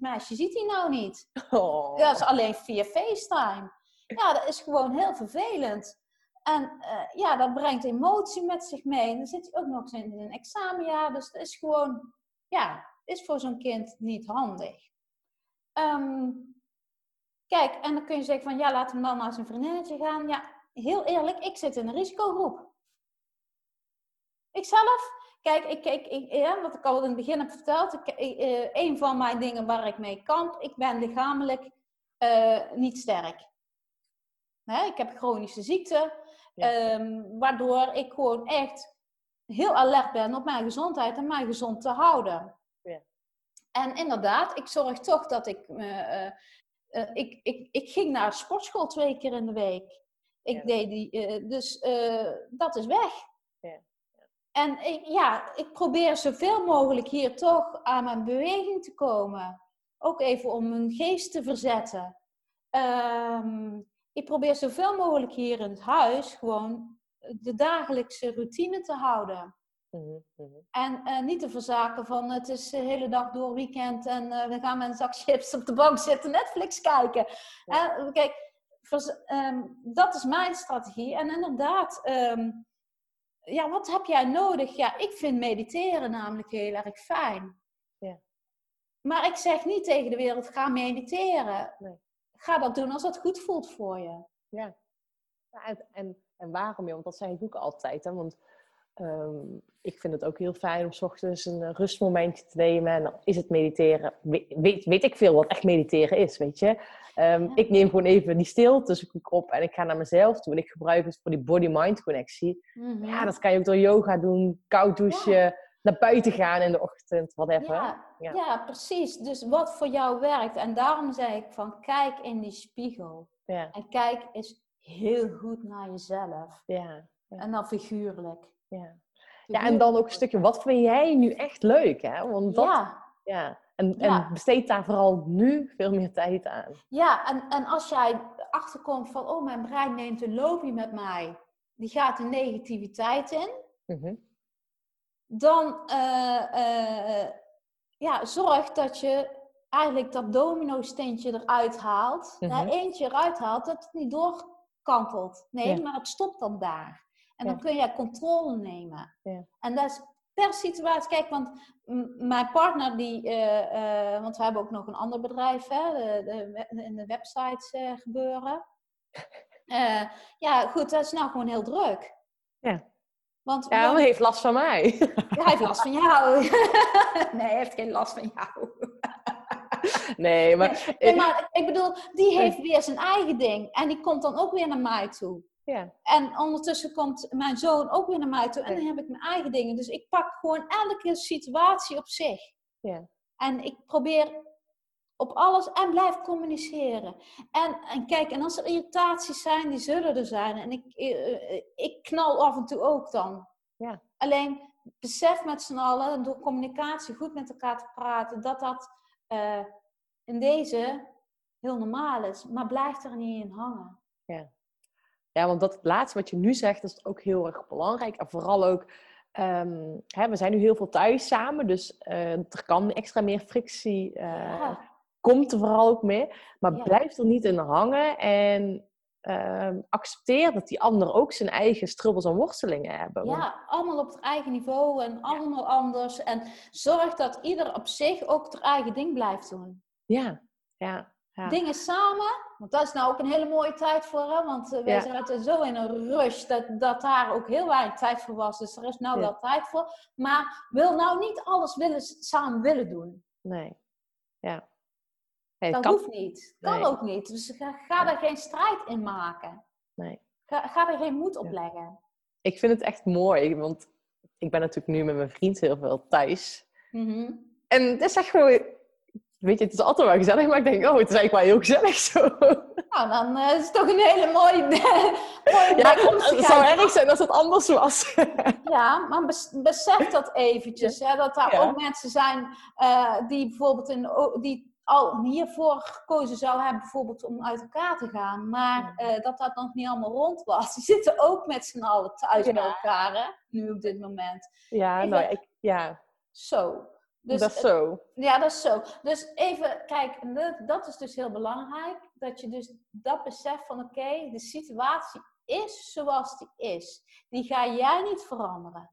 meisje ziet hij nou niet. Oh. Dat is alleen via FaceTime. Ja, dat is gewoon heel vervelend. En eh, ja, dat brengt emotie met zich mee. En dan zit hij ook nog eens in een examenjaar. Dus dat is gewoon, ja, is voor zo'n kind niet handig. Ehm, kijk, en dan kun je zeggen van, ja, laat hem dan naar zijn vriendinnetje gaan. Ja, heel eerlijk, ik zit in een risicogroep. Ikzelf, kijk, ik, ik, ik, ja, wat ik al in het begin heb verteld. Ik, eh, een van mijn dingen waar ik mee kamp, ik ben lichamelijk eh, niet sterk. Hè, ik heb chronische ziekte, Ja. ehm, waardoor ik gewoon echt heel alert ben op mijn gezondheid en mij gezond te houden. Ja. En inderdaad, ik zorg toch dat ik, eh, ik, ik, ik ging naar sportschool twee keer in de week. Ik Ja. deed die, dus dat is weg. Ja. En ik, ja, ik probeer zoveel mogelijk hier toch aan mijn beweging te komen. Ook even om mijn geest te verzetten. Ehm, ik probeer zoveel mogelijk hier in het huis gewoon de dagelijkse routine te houden. Mhm, mhm. En eh, niet te verzaken van het is de hele dag door weekend en eh, we gaan met een zak chips op de bank zitten Netflix kijken. Ja. Eh, kijk, vers- ehm, dat is mijn strategie. En inderdaad, ehm, ja, wat heb jij nodig? Ja, ik vind mediteren namelijk heel erg fijn. Ja. Maar ik zeg niet tegen de wereld, ga mediteren. Nee. Ga dat doen als dat goed voelt voor je. Ja, en, en, en waarom? Ja, want dat zeg ik ook altijd. Hè? Want ehm, ik vind het ook heel fijn om 's ochtends een eh, rustmomentje te nemen. En dan is het mediteren. We- Weet, weet ik veel wat echt mediteren is, weet je. Ehm, Ja. Ik neem gewoon even die stilte zoek ik op en ik ga naar mezelf toe. En ik gebruik het voor die body-mind connectie. Mhm. Ja, dat kan je ook door yoga doen, koud douchen, naar buiten gaan in de ochtend, whatever. Ja, Ja. ja. precies. Dus wat voor jou werkt. En daarom zei ik van kijk in die spiegel. En kijk eens heel goed naar jezelf. ja, Ja. En dan figuurlijk. Ja. ja, en dan ook een stukje, wat vind jij nu echt leuk? Hè? Want dat, Ja, Ja, en, Ja. en besteed daar vooral nu veel meer tijd aan. ja en, en als jij achterkomt van oh mijn brein neemt een loopje met mij. Die gaat de negativiteit in. Mhm. dan eh, eh, ja, zorg dat je eigenlijk dat domino-steentje eruit haalt. Hè, eentje eruit haalt, dat het niet doorkantelt. Nee, Ja. maar het stopt dan daar. En dan kun je controle nemen. Ja. En dat is per situatie. Kijk, want mijn partner, die, eh, eh, want we hebben ook nog een ander bedrijf, hè, de, in de websites eh, gebeuren. [laughs] Eh, ja, goed, dat is nou gewoon heel druk. Ja. Want Ja, hij heeft last van mij. ja, hij heeft last van jou. [laughs] nee, hij heeft geen last van jou. [laughs] nee, maar... Nee, maar ik bedoel, die heeft weer zijn eigen ding. En die komt dan ook weer naar mij toe. Ja, En ondertussen komt mijn zoon ook weer naar mij toe. En dan heb ik mijn eigen dingen. Dus ik pak gewoon elke situatie op zich. ja, En ik probeer op alles en blijf communiceren. En, en kijk, en als er irritaties zijn, die zullen er zijn. En ik, eh, eh, ik knal af en toe ook dan. Ja. Alleen besef met z'n allen, door communicatie goed met elkaar te praten, dat dat eh, in deze heel normaal is. Maar blijf er niet in hangen. ja, want dat laatste wat je nu zegt, dat is ook heel erg belangrijk. En vooral ook, ehm, hè, we zijn nu heel veel thuis samen, dus eh, er kan extra meer frictie, Ja. komt er vooral ook mee. Maar Ja. blijf er niet in hangen en ehm, accepteer dat die ander ook zijn eigen strubbels en worstelingen hebben. Ja, allemaal op het eigen niveau en allemaal anders. En zorg dat ieder op zich ook het eigen ding blijft doen. ja, ja, ja. Dingen samen, want dat is nou ook een hele mooie tijd voor, hè? want eh, Ja. zaten zo in een rush dat, dat daar ook heel weinig tijd voor was. Dus er is nou Ja. wel tijd voor. Maar wil nou niet alles willen, samen willen doen. Nee. Ja. Nee, Dat kan- hoeft niet. Kan Nee. ook niet. Dus ga, ga Nee. er geen strijd in maken. Nee. Ga, ga er geen moed op Ja. leggen. Ik vind het echt mooi, want ik ben natuurlijk nu met mijn vriend heel veel thuis. Mhm. En het is echt gewoon, weet je, het is altijd wel gezellig, maar ik denk, oh, het is eigenlijk wel heel gezellig zo. Nou, dan eh, is het toch een hele mooie, [laughs] mooie Ja, het zou erg zijn als het anders was. [laughs] Ja, maar bes- besef dat eventjes. Hè, dat daar Ja. ook mensen zijn eh, die bijvoorbeeld in, die al hiervoor gekozen zouden hebben, bijvoorbeeld om uit elkaar te gaan. Maar eh, dat dat nog niet allemaal rond was. Die zitten ook met z'n allen thuis Ja. bij elkaar, hè, nu op dit moment. Ja, nou, ik, ja, Zo. Dus, dat is zo. Ja, dat is zo. Dus even, kijk, dat, is dus heel belangrijk. Dat je dus dat beseft van, oké, de situatie is zoals die is. Die ga jij niet veranderen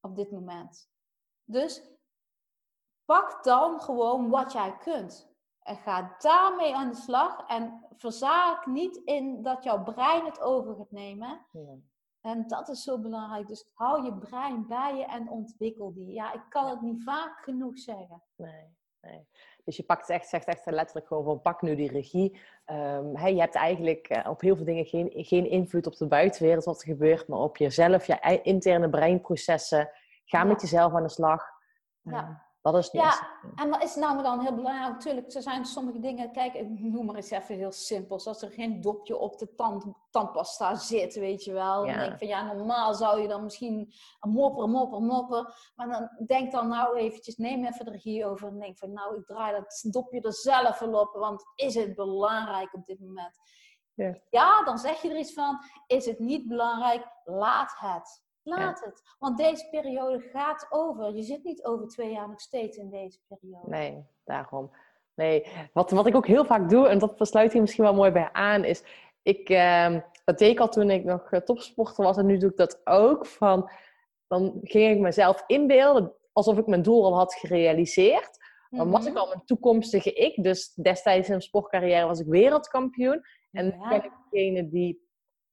op dit moment. Dus pak dan gewoon wat jij kunt. En ga daarmee aan de slag. En verzaak niet in dat jouw brein het over gaat nemen. Ja. En dat is zo belangrijk. Dus hou je brein bij je en ontwikkel die. Ja, ik kan het niet vaak genoeg zeggen. Nee, nee. Dus je pakt echt, zegt echt letterlijk gewoon van pak nu die regie. Ehm, hè, je hebt eigenlijk eh, op heel veel dingen geen, geen invloed op de buitenwereld wat er gebeurt, maar op jezelf, je interne breinprocessen. Ga Ja. met jezelf aan de slag. Ja. Dat is het Ja. En wat is nou dan heel belangrijk? Natuurlijk, er zijn sommige dingen, kijk, ik noem maar eens even heel simpel. Zoals er geen dopje op de tand, tandpasta zit, weet je wel. Dan denk ik van ja, normaal zou je dan misschien mopperen, mopperen, mopperen. Maar dan denk dan nou eventjes, neem even de regie over en denk van nou, ik draai dat dopje er zelf wel op. Want is het belangrijk op dit moment? Ja. Ja, dan zeg je er iets van, is het niet belangrijk? Laat het. Laat het. Want deze periode gaat over. Je zit niet over twee jaar nog steeds in deze periode. Nee, daarom. Nee, wat, wat ik ook heel vaak doe, en dat sluit hier misschien wel mooi bij aan, is ik, ehm, dat deed ik al toen ik nog eh, topsporter was en nu doe ik dat ook. Van, dan ging ik mezelf inbeelden alsof ik mijn doel al had gerealiseerd. Dan was ik Mhm. al mijn toekomstige ik. Dus destijds in mijn sportcarrière was ik wereldkampioen. En Ja. ben ik degene die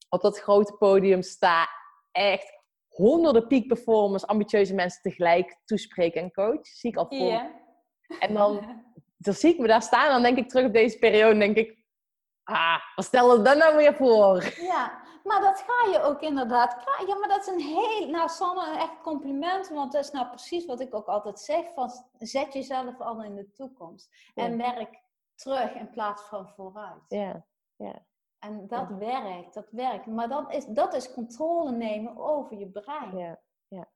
op dat grote podium staat. Echt honderden peak performers, ambitieuze mensen tegelijk toespreken en coach. Zie ik al voor. Ja. En dan, dan zie ik me daar staan. Dan denk ik terug op deze periode. En denk ik, ah, wat stel je dan nou weer voor? Ja, maar dat ga je ook inderdaad krijgen. Ja, maar dat is een heel, nou Sanne, een echt compliment. Want dat is nou precies wat ik ook altijd zeg. Van, zet jezelf al in de toekomst. En werk terug in plaats van vooruit. Ja, En dat werkt, dat werkt. Maar dan is, dat is controle nemen over je brein. ja,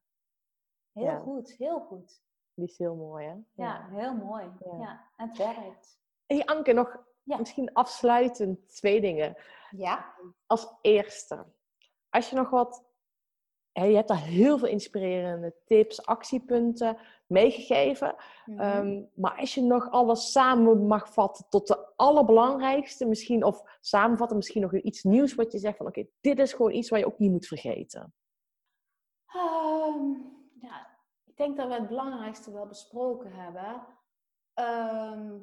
Heel ja. goed, heel goed. die is heel mooi, hè? Ja, heel mooi. Ja. En het werkt. Hey Anke, nog misschien afsluitend twee dingen. Ja. Als eerste, als je nog wat... je hebt daar heel veel inspirerende tips, actiepunten meegegeven. Mhm. Ehm, maar als je nog alles samen mag vatten tot de allerbelangrijkste, misschien, of samenvatten, misschien nog iets nieuws wat je zegt van oké, dit is gewoon iets wat je ook niet moet vergeten. Ehm, ja, ik denk dat we het belangrijkste wel besproken hebben. Ehm,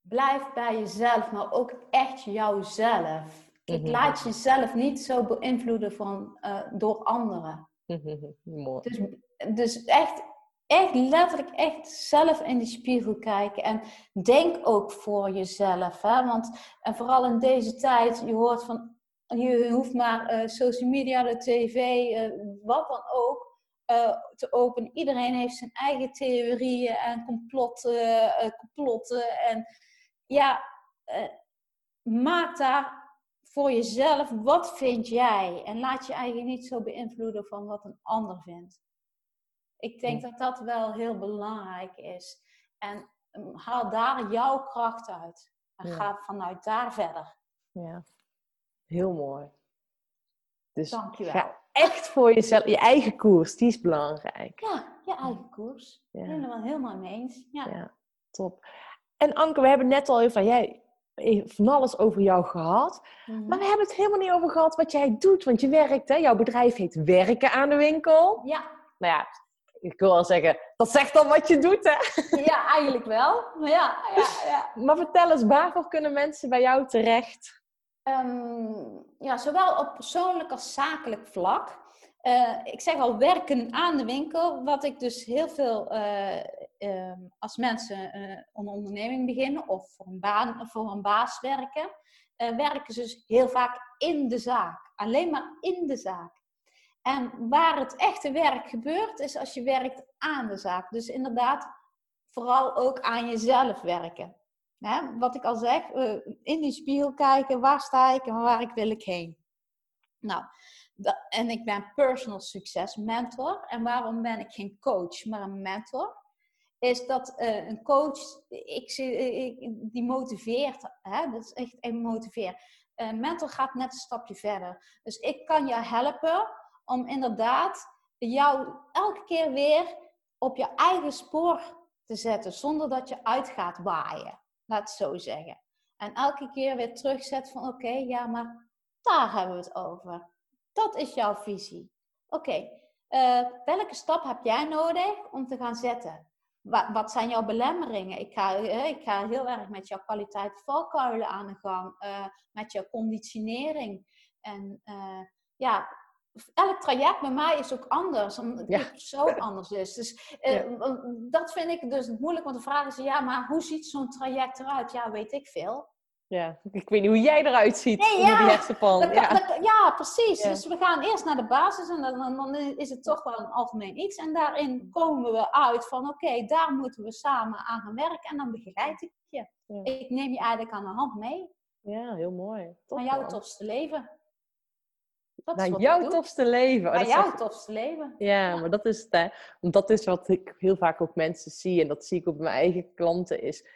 blijf bij jezelf, maar ook echt jouzelf. Ik Mhm. laat jezelf niet zo beïnvloeden van, eh, door anderen. Mooi. Dus, dus echt, echt letterlijk echt zelf in de spiegel kijken. En denk ook voor jezelf. Hè? Want en vooral in deze tijd, je hoort van, je hoeft maar eh, social media, de tv, eh, wat dan ook, te openen. Iedereen heeft zijn eigen theorieën en complotten. complotten en ja, maak daar voor jezelf, wat vind jij? En laat je eigenlijk niet zo beïnvloeden van wat een ander vindt. Ik denk dat dat wel heel belangrijk is. En mm, haal daar jouw kracht uit. En Ja. ga vanuit daar verder. Ja, heel mooi. Dus Dankjewel. ga echt voor jezelf, je eigen koers, die is belangrijk. Ja, je eigen koers. Ja. Helemaal, helemaal mee eens. Ja. Ja, top. En Anke, we hebben net al even van jij van alles over jou gehad. Mhm. Maar we hebben het helemaal niet over gehad wat jij doet. Want je werkt, hè? jouw bedrijf heet Werken aan de Winkel. Ja, Nou ja, ik wil wel zeggen, dat zegt dan wat je doet, hè? ja, eigenlijk wel. Maar ja, ja, ja. [laughs] Maar vertel eens, waarvoor kunnen mensen bij jou terecht? Ehm, ja, zowel op persoonlijk als zakelijk vlak. Eh, ik zeg al werken aan de winkel, wat ik dus heel veel eh, ehm, als mensen eh, een onderneming beginnen of voor een, baas werken, werken ze dus heel vaak in de zaak. Alleen maar in de zaak. En waar het echte werk gebeurt, is als je werkt aan de zaak. Dus inderdaad, vooral ook aan jezelf werken. Hè? Wat ik al zeg, in die spiegel kijken, waar sta ik en waar ik wil ik heen. Nou, en ik ben personal success mentor. En waarom ben ik geen coach, maar een mentor? Is dat eh, een coach, ik, zie- ik, die motiveert, hè? dat is echt een motiveer. Een mentor gaat net een stapje verder. Dus ik kan je helpen om inderdaad jou elke keer weer op je eigen spoor te zetten, zonder dat je uit gaat waaien. Laat het zo zeggen. En elke keer weer terugzet van oké, ja, maar daar hebben we het over. Dat is jouw visie. Oké, eh, welke stap heb jij nodig om te gaan zetten? Wa- wat zijn jouw belemmeringen? Ik ga, eh, ik ga heel erg met jouw kwaliteit valkuilen aan de gang, eh, met jouw conditionering. En ja, elk traject bij mij is ook anders, omdat het Ja. persoon anders is. Dus Ja. w- dat vind ik dus moeilijk, want de vraag is, ja, maar hoe ziet zo'n traject eruit? Ja, weet ik veel. Ja, ik weet niet hoe jij eruit ziet Nee, onder die ja. hersenpan. Dat Ja. kan- dat- ja, precies. Ja. Dus we gaan eerst naar de basis en dan, is het toch wel een algemeen iets. En daarin komen we uit van, oké, daar moeten we samen aan gaan werken. En dan begeleid ik je. Ja. Ik neem je eigenlijk aan de hand mee ja, heel mooi. Top, naar jouw man. tofste leven. Dat is Naar jouw tofste leven. Oh, Naar jouw echt- tofste leven. Ja, maar dat is, het, hè. Dat is wat ik heel vaak ook mensen zie. En dat zie ik ook bij mijn eigen klanten. Is,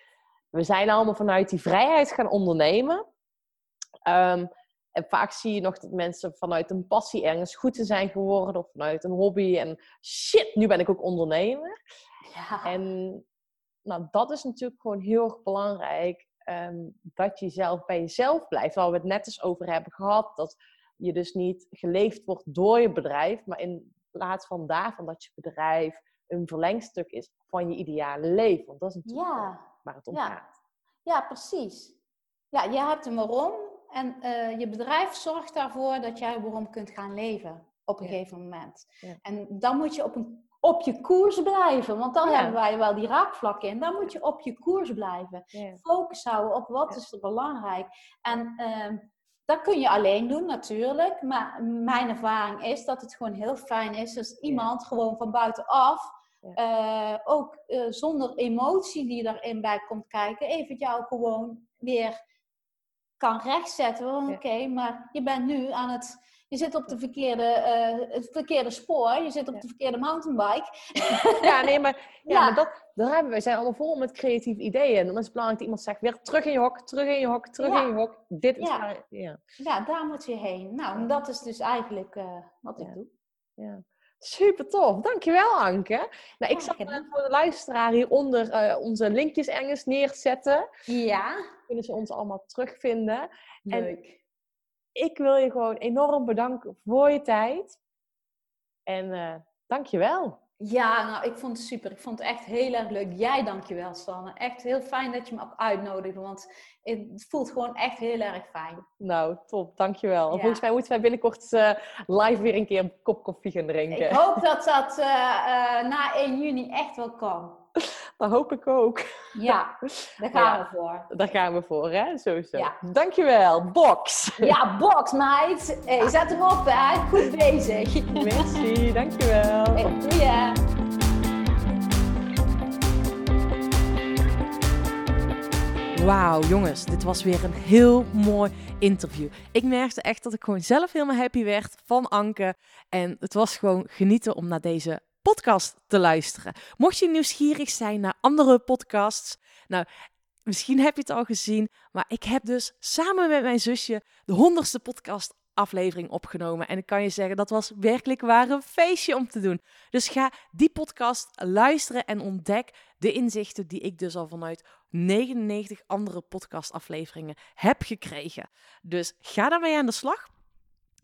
we zijn allemaal vanuit die vrijheid gaan ondernemen. Ehm, en vaak zie je nog dat mensen vanuit een passie ergens goed te zijn geworden. Of vanuit een hobby. En shit, nu ben ik ook ondernemer. Ja. En nou, dat is natuurlijk gewoon heel erg belangrijk. ehm, dat je zelf bij jezelf blijft. Waar we het net eens over hebben gehad. Dat je dus niet geleefd wordt door je bedrijf. Maar in plaats van daarvan dat je bedrijf een verlengstuk is van je ideale leven. Want dat is natuurlijk Ja. Waar het om Ja. gaat. Ja, precies. Ja, je hebt een waarom en eh, je bedrijf zorgt daarvoor dat jij waarom kunt gaan leven op een Ja. gegeven moment. Ja. En dan moet je op, een, op je koers blijven, want dan hebben wij wel die raakvlakken in. Dan moet je op je koers blijven. Focus houden op wat is er belangrijk. En ehm, dat kun je alleen doen natuurlijk, maar mijn ervaring is dat het gewoon heel fijn is als iemand gewoon van buitenaf Eh, ook eh, zonder emotie die erin bij komt kijken, even jou gewoon weer kan rechtzetten. Ja. Oké, maar je bent nu aan het. Je zit op de verkeerde, eh, het verkeerde spoor, je zit op Ja. de verkeerde mountainbike. Ja, nee, maar, [laughs] ja, Ja. maar dat, daar hebben we, we zijn allemaal vol met creatieve ideeën. En dan is het belangrijk dat iemand zegt, weer terug in je hok, terug in je hok, terug in je hok. Dit is Ja. ja. Daar moet je heen. Nou, en dat is dus eigenlijk wat ik doe. Ja. Super tof. Dankjewel, Anke. Nou, ik zal eh, voor de luisteraar hieronder eh, onze linkjes ergens neerzetten. Ja, Kunnen ze ons allemaal terugvinden. leuk. Ik wil je gewoon enorm bedanken voor je tijd. En eh dankjewel. Ja, nou, ik vond het super. Ik vond het echt heel erg leuk. Jij dankjewel, Sanne. Echt heel fijn dat je me ook uitnodigde, want het voelt gewoon echt heel erg fijn. Nou, top. Dankjewel. Ja. Volgens mij moeten wij binnenkort eh, live weer een keer een kop koffie gaan drinken. Ik hoop dat dat eh, eh, na 1 juni echt wel kan. [laughs] Dat hoop ik ook. Ja, daar gaan Ja. we voor. Daar gaan we voor, hè? Sowieso. Ja. Dankjewel. Box. Ja, box, meid. Hey, zet hem op, hè. Goed bezig. Merci. Dankjewel. Hey, Goeie. Wauw, jongens, dit was weer een heel mooi interview. Ik merkte echt dat ik gewoon zelf helemaal happy werd van Anke. En het was gewoon genieten om naar deze podcast te luisteren. Mocht je nieuwsgierig zijn naar andere podcasts, nou, misschien heb je het al gezien, maar ik heb dus samen met mijn zusje de honderdste podcast aflevering opgenomen. En ik kan je zeggen, dat was werkelijk waar een feestje om te doen. Dus ga die podcast luisteren en ontdek de inzichten die ik dus al vanuit 99 andere podcastafleveringen heb gekregen. Dus ga daarmee aan de slag.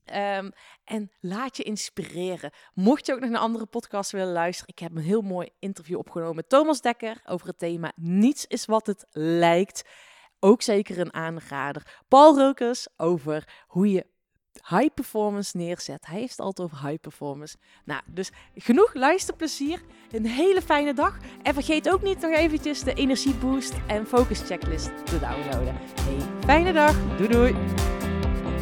Ehm, en laat je inspireren. Mocht je ook nog een andere podcast willen luisteren, ik heb een heel mooi interview opgenomen met Thomas Dekker over het thema Niets is wat het lijkt. Ook zeker een aanrader. Paul Rokers over hoe je high performance neerzet. Hij heeft het altijd over high performance. Nou, dus genoeg luisterplezier. Een hele fijne dag. En vergeet ook niet nog eventjes de energieboost en focus checklist te downloaden. Fijne dag. Doei doei.